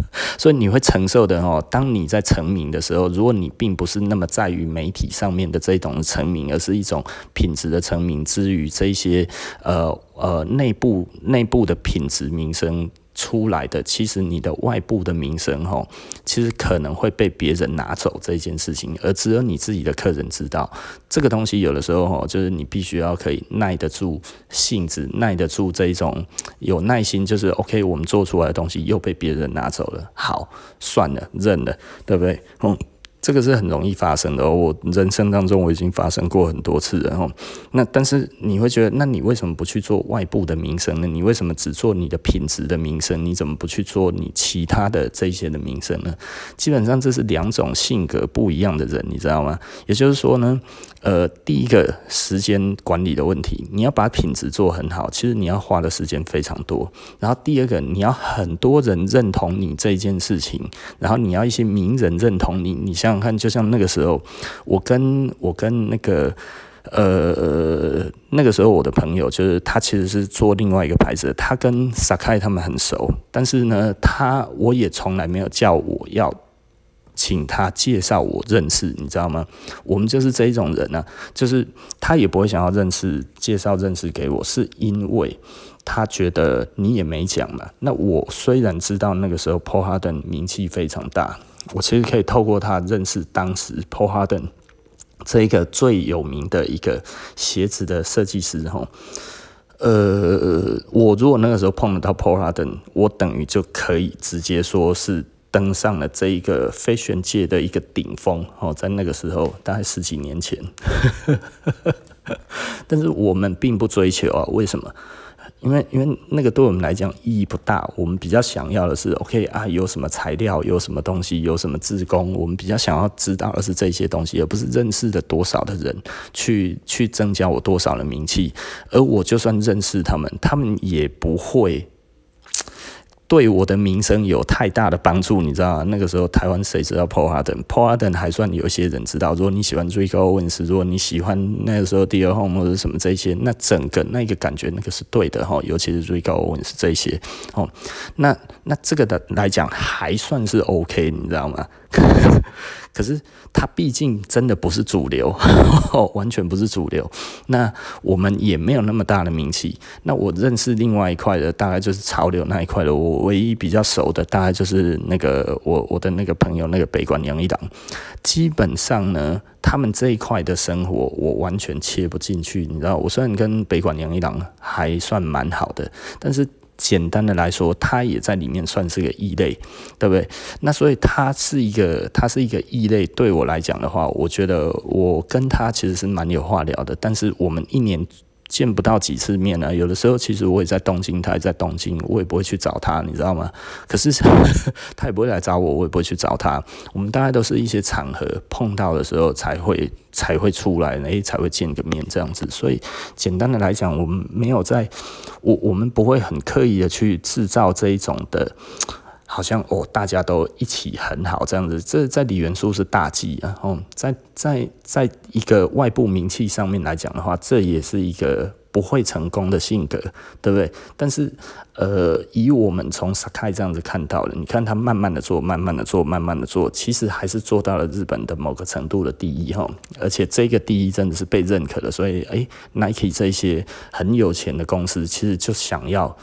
所以你会承受的哦。当你在成名的时候，如果你并不是那么在于媒体上面的这种成名，而是一种品质的成名之余，这些呃呃内部内部的品质名声。出来的，其实你的外部的名声吼，其实可能会被别人拿走这件事情，而只有你自己的客人知道这个东西。有的时候吼，就是你必须要可以耐得住性子，耐得住这一种有耐心，就是 OK，我们做出来的东西又被别人拿走了，好，算了，认了，对不对？嗯，这个是很容易发生的。我人生当中我已经发生过很多次然后。那但是你会觉得，那你为什么不去做外部的名声呢？你为什么只做你的品质的名声？你怎么不去做你其他的这些的名声呢？基本上这是两种性格不一样的人，你知道吗？也就是说呢，呃，第一个时间管理的问题，你要把品质做很好，其实你要花的时间非常多。然后第二个，你要很多人认同你这件事情，然后你要一些名人认同你，你想。想看，就像那个时候，我跟我跟那个呃，那个时候我的朋友，就是他其实是做另外一个牌子，他跟撒开他们很熟，但是呢，他我也从来没有叫我要请他介绍我认识，你知道吗？我们就是这一种人啊，就是他也不会想要认识，介绍认识给我，是因为他觉得你也没讲嘛。那我虽然知道那个时候 Paul Harden 名气非常大。我其实可以透过他认识当时 Paul Harden 这一个最有名的一个鞋子的设计师吼，呃，我如果那个时候碰得到 Paul Harden，我等于就可以直接说是登上了这一个飞旋界的一个顶峰哦，在那个时候大概十几年前，但是我们并不追求啊，为什么？因为因为那个对我们来讲意义不大，我们比较想要的是，OK 啊，有什么材料，有什么东西，有什么自工，我们比较想要知道的是这些东西，而不是认识的多少的人去去增加我多少的名气，而我就算认识他们，他们也不会。对我的名声有太大的帮助，你知道吗？那个时候台湾谁知道 Paul Harden？Paul Harden 还算有些人知道。如果你喜欢 Rick Owens，如果你喜欢那个时候 D.L. Home 或者什么这些，那整个那个感觉那个是对的哈。尤其是 Rick Owens 这些哦，那那这个的来讲还算是 OK，你知道吗？可是他毕竟真的不是主流，完全不是主流。那我们也没有那么大的名气。那我认识另外一块的，大概就是潮流那一块的。我唯一比较熟的，大概就是那个我我的那个朋友，那个北管杨一郎。基本上呢，他们这一块的生活，我完全切不进去。你知道，我虽然跟北管杨一郎还算蛮好的，但是。简单的来说，他也在里面算是个异类，对不对？那所以他是一个，他是一个异类。对我来讲的话，我觉得我跟他其实是蛮有话聊的，但是我们一年。见不到几次面呢，有的时候其实我也在东京，他也在东京，我也不会去找他，你知道吗？可是 他也不会来找我，我也不会去找他。我们大概都是一些场合碰到的时候才会才会出来，诶，才会见个面这样子。所以简单的来讲，我们没有在，我我们不会很刻意的去制造这一种的。好像哦，大家都一起很好这样子，这在李元素是大忌啊。哦，在在在一个外部名气上面来讲的话，这也是一个不会成功的性格，对不对？但是呃，以我们从 Sakai 这样子看到的，你看他慢慢的做，慢慢的做，慢慢的做，其实还是做到了日本的某个程度的第一哈。而且这个第一真的是被认可的，所以哎，Nike 这些很有钱的公司，其实就想要。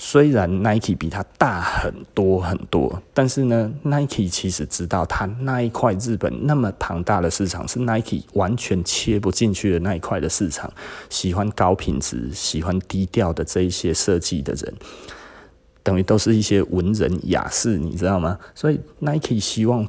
虽然 Nike 比它大很多很多，但是呢，Nike 其实知道它那一块日本那么庞大的市场是 Nike 完全切不进去的那一块的市场。喜欢高品质、喜欢低调的这一些设计的人，等于都是一些文人雅士，你知道吗？所以 Nike 希望。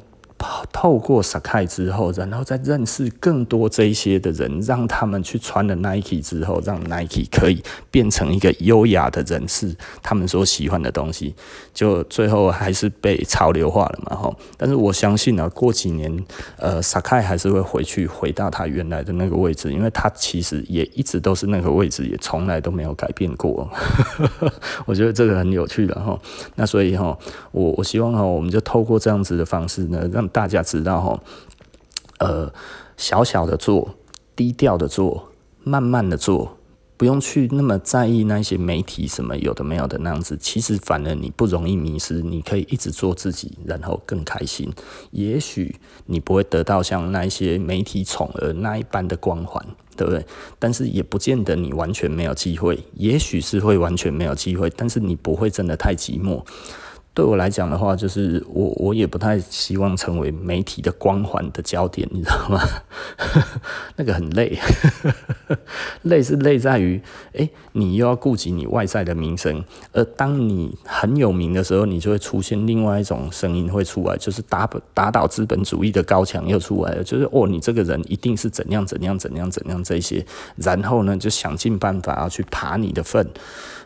透过 Sakai 之后，然后再认识更多这一些的人，让他们去穿了 Nike 之后，让 Nike 可以变成一个优雅的人士，他们所喜欢的东西，就最后还是被潮流化了嘛，吼。但是我相信呢、啊，过几年，呃，Sakai 还是会回去回到他原来的那个位置，因为他其实也一直都是那个位置，也从来都没有改变过。我觉得这个很有趣的哈。那所以哈，我我希望哈，我们就透过这样子的方式呢，让大家知道哈，呃，小小的做，低调的做，慢慢的做，不用去那么在意那些媒体什么有的没有的那样子。其实反而你不容易迷失，你可以一直做自己，然后更开心。也许你不会得到像那些媒体宠儿那一般的光环，对不对？但是也不见得你完全没有机会。也许是会完全没有机会，但是你不会真的太寂寞。对我来讲的话，就是我我也不太希望成为媒体的光环的焦点，你知道吗？那个很累，累是累在于，哎，你又要顾及你外在的名声，而当你很有名的时候，你就会出现另外一种声音会出来，就是打打倒资本主义的高墙又出来了，就是哦，你这个人一定是怎样怎样怎样怎样这些，然后呢，就想尽办法要去爬你的粪。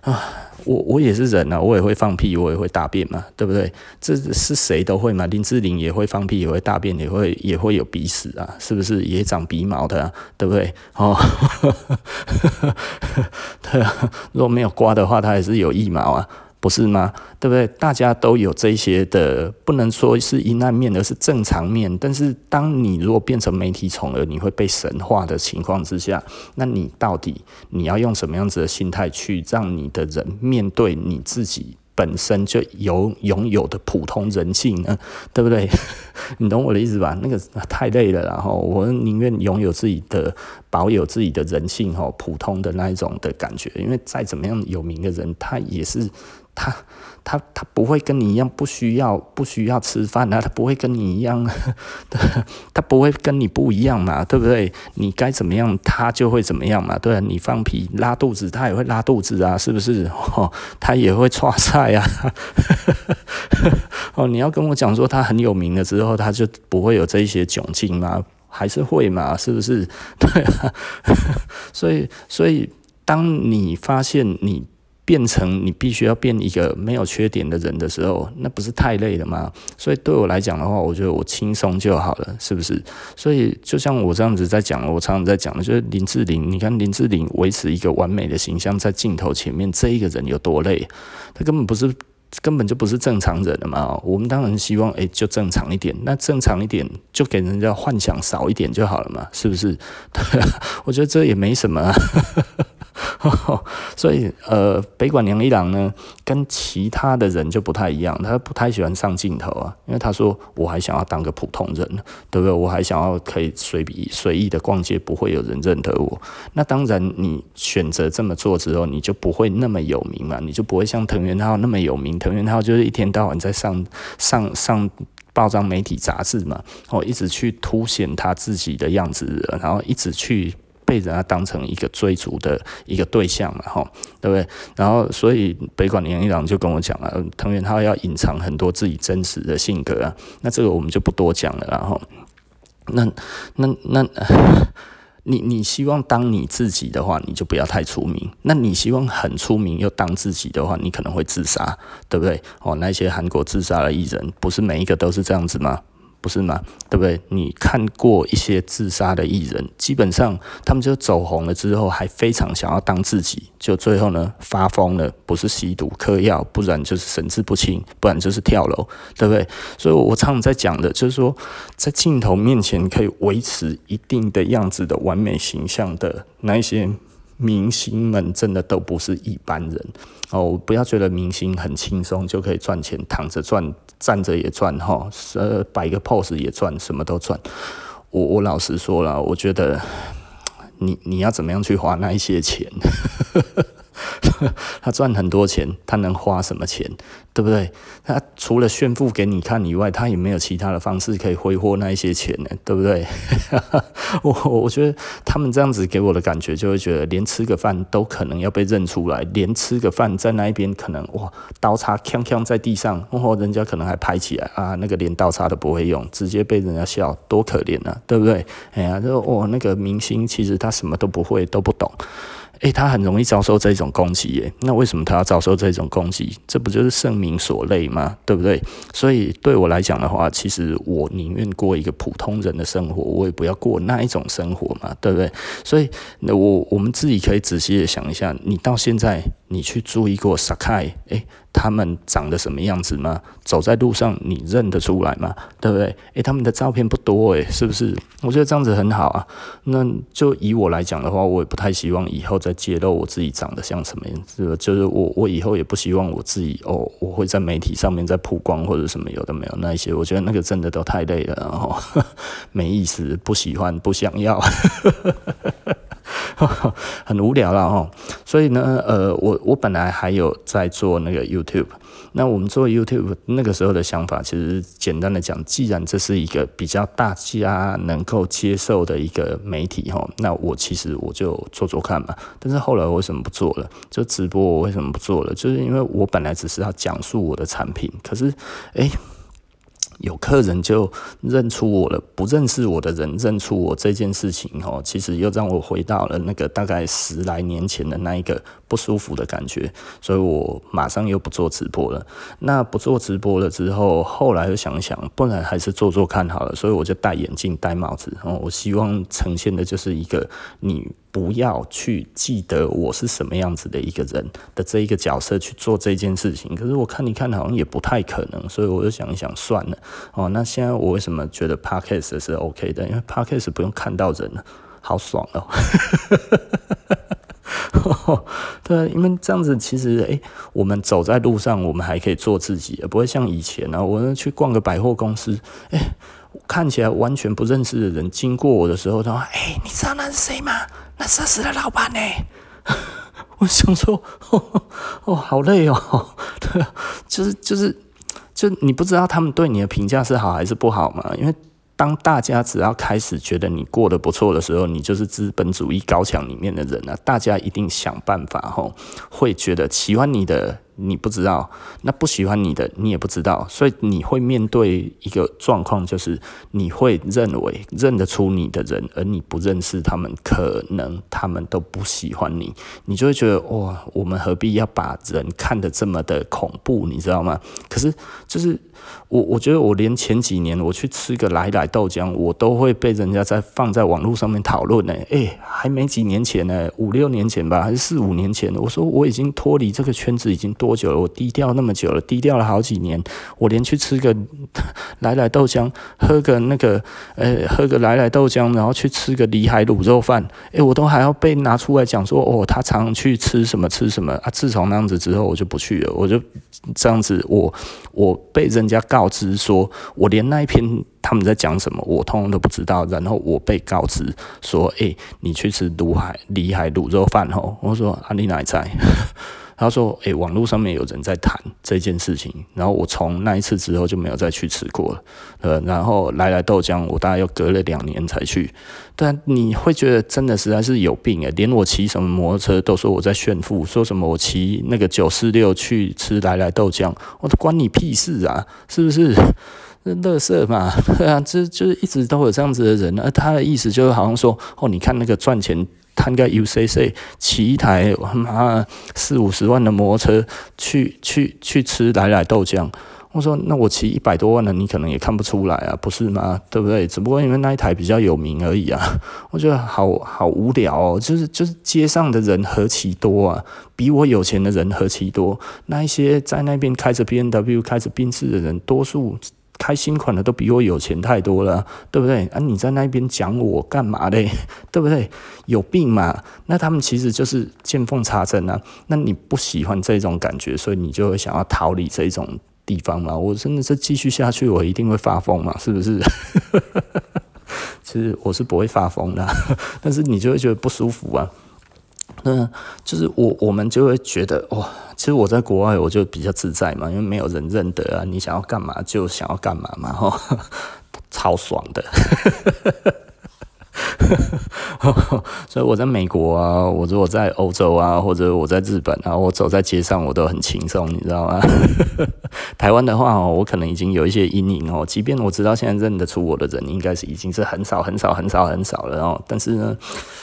啊，我我也是人啊，我也会放屁，我也会大便嘛，对不对？这是谁都会嘛，林志玲也会放屁，也会大便，也会也会有鼻屎啊，是不是？也长鼻毛的啊，对不对？哦，对啊，如果没有刮的话，它也是有腋毛啊。不是吗？对不对？大家都有这些的，不能说是阴暗面，而是正常面。但是，当你如果变成媒体宠儿，你会被神化的情况之下，那你到底你要用什么样子的心态去让你的人面对你自己本身就有拥有的普通人性呢？对不对？你懂我的意思吧？那个太累了，然后我宁愿拥有自己的，保有自己的人性，哈，普通的那一种的感觉。因为再怎么样有名的人，他也是。他他他不会跟你一样不需要不需要吃饭啊，他不会跟你一样，他不会跟你不一样嘛，对不对？你该怎么样，他就会怎么样嘛，对啊，你放屁拉肚子，他也会拉肚子啊，是不是？哦，他也会剉赛啊。哦，你要跟我讲说他很有名了之后，他就不会有这一些窘境吗？还是会嘛？是不是？对啊。所以所以，当你发现你。变成你必须要变一个没有缺点的人的时候，那不是太累了吗？所以对我来讲的话，我觉得我轻松就好了，是不是？所以就像我这样子在讲，我常常在讲的就是林志玲，你看林志玲维持一个完美的形象在镜头前面，这一个人有多累？他根本不是，根本就不是正常人了嘛。我们当然希望，诶，就正常一点，那正常一点就给人家幻想少一点就好了嘛，是不是？对啊，我觉得这也没什么啊。所以，呃，北管娘一郎呢，跟其他的人就不太一样，他不太喜欢上镜头啊，因为他说，我还想要当个普通人，对不对？我还想要可以随笔随意的逛街，不会有人认得我。那当然，你选择这么做之后，你就不会那么有名嘛，你就不会像藤原浩那么有名。藤原浩就是一天到晚在上上上报章、媒体、杂志嘛，哦，一直去凸显他自己的样子，然后一直去。被人家当成一个追逐的一个对象嘛，吼，对不对？然后，所以北管杨一郎就跟我讲了，藤原他要隐藏很多自己真实的性格啊。那这个我们就不多讲了，然后，那那那，你你希望当你自己的话，你就不要太出名。那你希望很出名又当自己的话，你可能会自杀，对不对？哦，那些韩国自杀的艺人，不是每一个都是这样子吗？不是吗？对不对？你看过一些自杀的艺人，基本上他们就走红了之后，还非常想要当自己，就最后呢发疯了，不是吸毒嗑药，不然就是神志不清，不然就是跳楼，对不对？所以我常常在讲的，就是说，在镜头面前可以维持一定的样子的完美形象的那一些明星们，真的都不是一般人哦！不要觉得明星很轻松就可以赚钱，躺着赚。站着也赚哈，呃，摆个 pose 也赚，什么都赚。我我老实说了，我觉得你你要怎么样去花那一些钱？他赚很多钱，他能花什么钱？对不对？他除了炫富给你看以外，他也没有其他的方式可以挥霍那一些钱呢？对不对？我我觉得他们这样子给我的感觉，就会觉得连吃个饭都可能要被认出来，连吃个饭在那一边可能哇刀叉锵锵在地上，哦，人家可能还拍起来啊，那个连刀叉都不会用，直接被人家笑，多可怜啊，对不对？哎呀，就哦那个明星其实他什么都不会，都不懂。诶，他很容易遭受这种攻击耶。那为什么他要遭受这种攻击？这不就是盛名所累吗？对不对？所以对我来讲的话，其实我宁愿过一个普通人的生活，我也不要过那一种生活嘛，对不对？所以，那我我们自己可以仔细的想一下，你到现在你去注意过 Sky？诶。他们长得什么样子吗？走在路上你认得出来吗？对不对？诶，他们的照片不多诶，是不是？我觉得这样子很好啊。那就以我来讲的话，我也不太希望以后再揭露我自己长得像什么样子。就是我，我以后也不希望我自己哦，我会在媒体上面再曝光或者什么有的没有那一些。我觉得那个真的都太累了，然后 没意思，不喜欢，不想要。很无聊了哦。所以呢，呃，我我本来还有在做那个 YouTube。那我们做 YouTube 那个时候的想法，其实简单的讲，既然这是一个比较大家能够接受的一个媒体哈，那我其实我就做做看嘛。但是后来我为什么不做了？就直播我为什么不做了？就是因为我本来只是要讲述我的产品，可是诶。有客人就认出我了，不认识我的人认出我这件事情哦，其实又让我回到了那个大概十来年前的那一个不舒服的感觉，所以我马上又不做直播了。那不做直播了之后，后来又想想，不然还是做做看好了，所以我就戴眼镜、戴帽子哦。我希望呈现的就是一个你。不要去记得我是什么样子的一个人的这一个角色去做这件事情，可是我看你看好像也不太可能，所以我就想一想算了哦。那现在我为什么觉得 Podcast 是 OK 的？因为 Podcast 不用看到人了，好爽哦。对，因为这样子其实诶、我们走在路上，我们还可以做自己，也不会像以前呢、啊。我去逛个百货公司，诶、看起来完全不认识的人经过我的时候，他说：“诶、欸，你知道那是谁吗？”那是死的老板呢？我想说，哦，好累哦。对，就是就是，就你不知道他们对你的评价是好还是不好嘛？因为当大家只要开始觉得你过得不错的时候，你就是资本主义高墙里面的人啊。大家一定想办法吼，会觉得喜欢你的。你不知道，那不喜欢你的你也不知道，所以你会面对一个状况，就是你会认为认得出你的人，而你不认识他们，可能他们都不喜欢你，你就会觉得哇，我们何必要把人看得这么的恐怖，你知道吗？可是就是我，我觉得我连前几年我去吃个来来豆浆，我都会被人家在放在网络上面讨论呢。诶，还没几年前呢，五六年前吧，还是四五年前，我说我已经脱离这个圈子已经。多久了？我低调那么久了，低调了好几年。我连去吃个 来来豆浆，喝个那个呃，喝个来来豆浆，然后去吃个里海卤肉饭，诶、我都还要被拿出来讲说，哦，他常去吃什么吃什么啊。自从那样子之后，我就不去了，我就这样子，我我被人人家告知说，我连那一篇他们在讲什么，我通通都不知道。然后我被告知说，诶、你去吃鲁海里海卤肉饭吼，我说啊，你哪在？他说：“诶、网络上面有人在谈这件事情，然后我从那一次之后就没有再去吃过了。呃，然后来来豆浆，我大概又隔了两年才去。但你会觉得真的实在是有病诶，连我骑什么摩托车都说我在炫富，说什么我骑那个九四六去吃来来豆浆，我都关你屁事啊！是不是？乐色嘛，对 啊，这就是一直都有这样子的人。而他的意思就是好像说，哦，你看那个赚钱。”摊个 UCC，骑一台他妈四五十万的摩托车去去去吃来来豆浆，我说那我骑一百多万的，你可能也看不出来啊，不是吗？对不对？只不过因为那一台比较有名而已啊。我觉得好好无聊哦，就是就是街上的人何其多啊，比我有钱的人何其多，那一些在那边开着 BMW 开着宾士的人，多数。开新款的都比我有钱太多了，对不对？啊，你在那边讲我干嘛嘞？对不对？有病嘛？那他们其实就是见缝插针啊。那你不喜欢这种感觉，所以你就会想要逃离这种地方嘛？我真的是继续下去，我一定会发疯嘛？是不是？其实我是不会发疯的，但是你就会觉得不舒服啊。那就是我，我们就会觉得哇，其实我在国外我就比较自在嘛，因为没有人认得啊，你想要干嘛就想要干嘛嘛，哈，超爽的。所以我在美国啊，我如果在欧洲啊，或者我在日本啊，我走在街上我都很轻松，你知道吗？台湾的话哦，我可能已经有一些阴影哦。即便我知道现在认得出我的人，应该是已经是很少很少很少很少了哦。但是呢，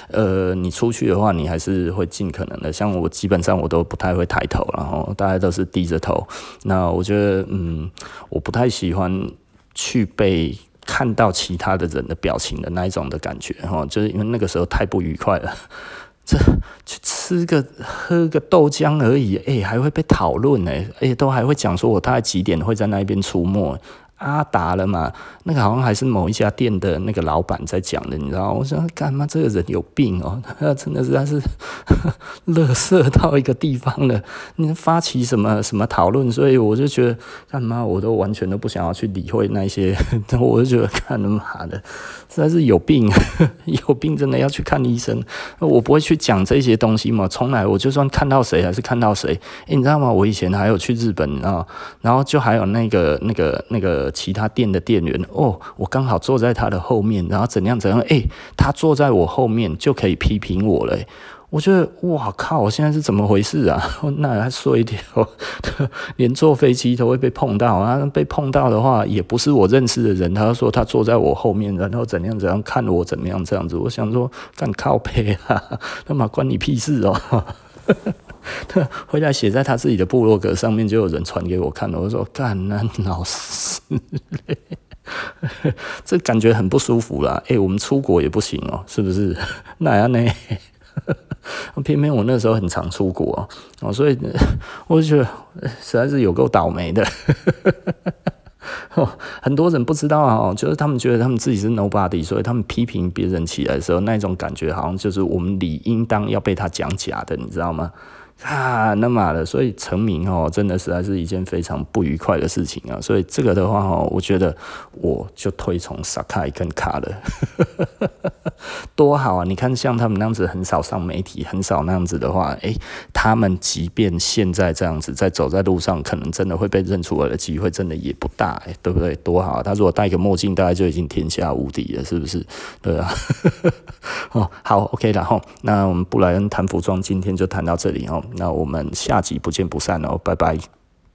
呃，你出去的话，你还是会尽可能的。像我基本上我都不太会抬头，然后大家都是低着头。那我觉得，嗯，我不太喜欢去被。看到其他的人的表情的那一种的感觉，哈，就是因为那个时候太不愉快了。这去吃个喝个豆浆而已，哎、还会被讨论呢，哎，都还会讲说我大概几点会在那边出没。阿达了嘛？那个好像还是某一家店的那个老板在讲的，你知道？我想干嘛？这个人有病哦！他 真的是他是 乐色到一个地方了。你发起什么什么讨论？所以我就觉得干嘛？我都完全都不想要去理会那些。我就觉得干他妈的，实在是有病，有病真的要去看医生。我不会去讲这些东西嘛，从来我就算看到谁还是看到谁。诶，你知道吗？我以前还有去日本啊，然后就还有那个那个那个其他店的店员哦，我刚好坐在他的后面，然后怎样怎样，诶，他坐在我后面就可以批评我了。我觉得哇靠，我现在是怎么回事啊？那还说一条，连坐飞机都会被碰到啊！被碰到的话，也不是我认识的人，他说他坐在我后面，然后怎样怎样看我怎么样这样子。我想说干靠背啊，他妈关你屁事哦！他 回来写在他自己的部落格上面，就有人传给我看了。我说干那 老死，这感觉很不舒服啦。诶、我们出国也不行哦，是不是？那样呢？偏偏我那时候很常出国哦，所以我就觉得实在是有够倒霉的。很多人不知道啊，就是他们觉得他们自己是 nobody，所以他们批评别人起来的时候，那种感觉好像就是我们理应当要被他讲假的，你知道吗？啊，那么的，所以成名哦，真的实在是一件非常不愉快的事情啊。所以这个的话哦，我觉得我就推崇 Sakai 跟卡了，多好啊！你看像他们那样子，很少上媒体，很少那样子的话，诶，他们即便现在这样子，在走在路上，可能真的会被认出来的机会，真的也不大，诶，对不对？多好啊！他如果戴个墨镜，大概就已经天下无敌了，是不是？对啊。哦，好，OK，然后那我们布莱恩谈服装，今天就谈到这里哦。那我们下集不见不散哦，拜拜。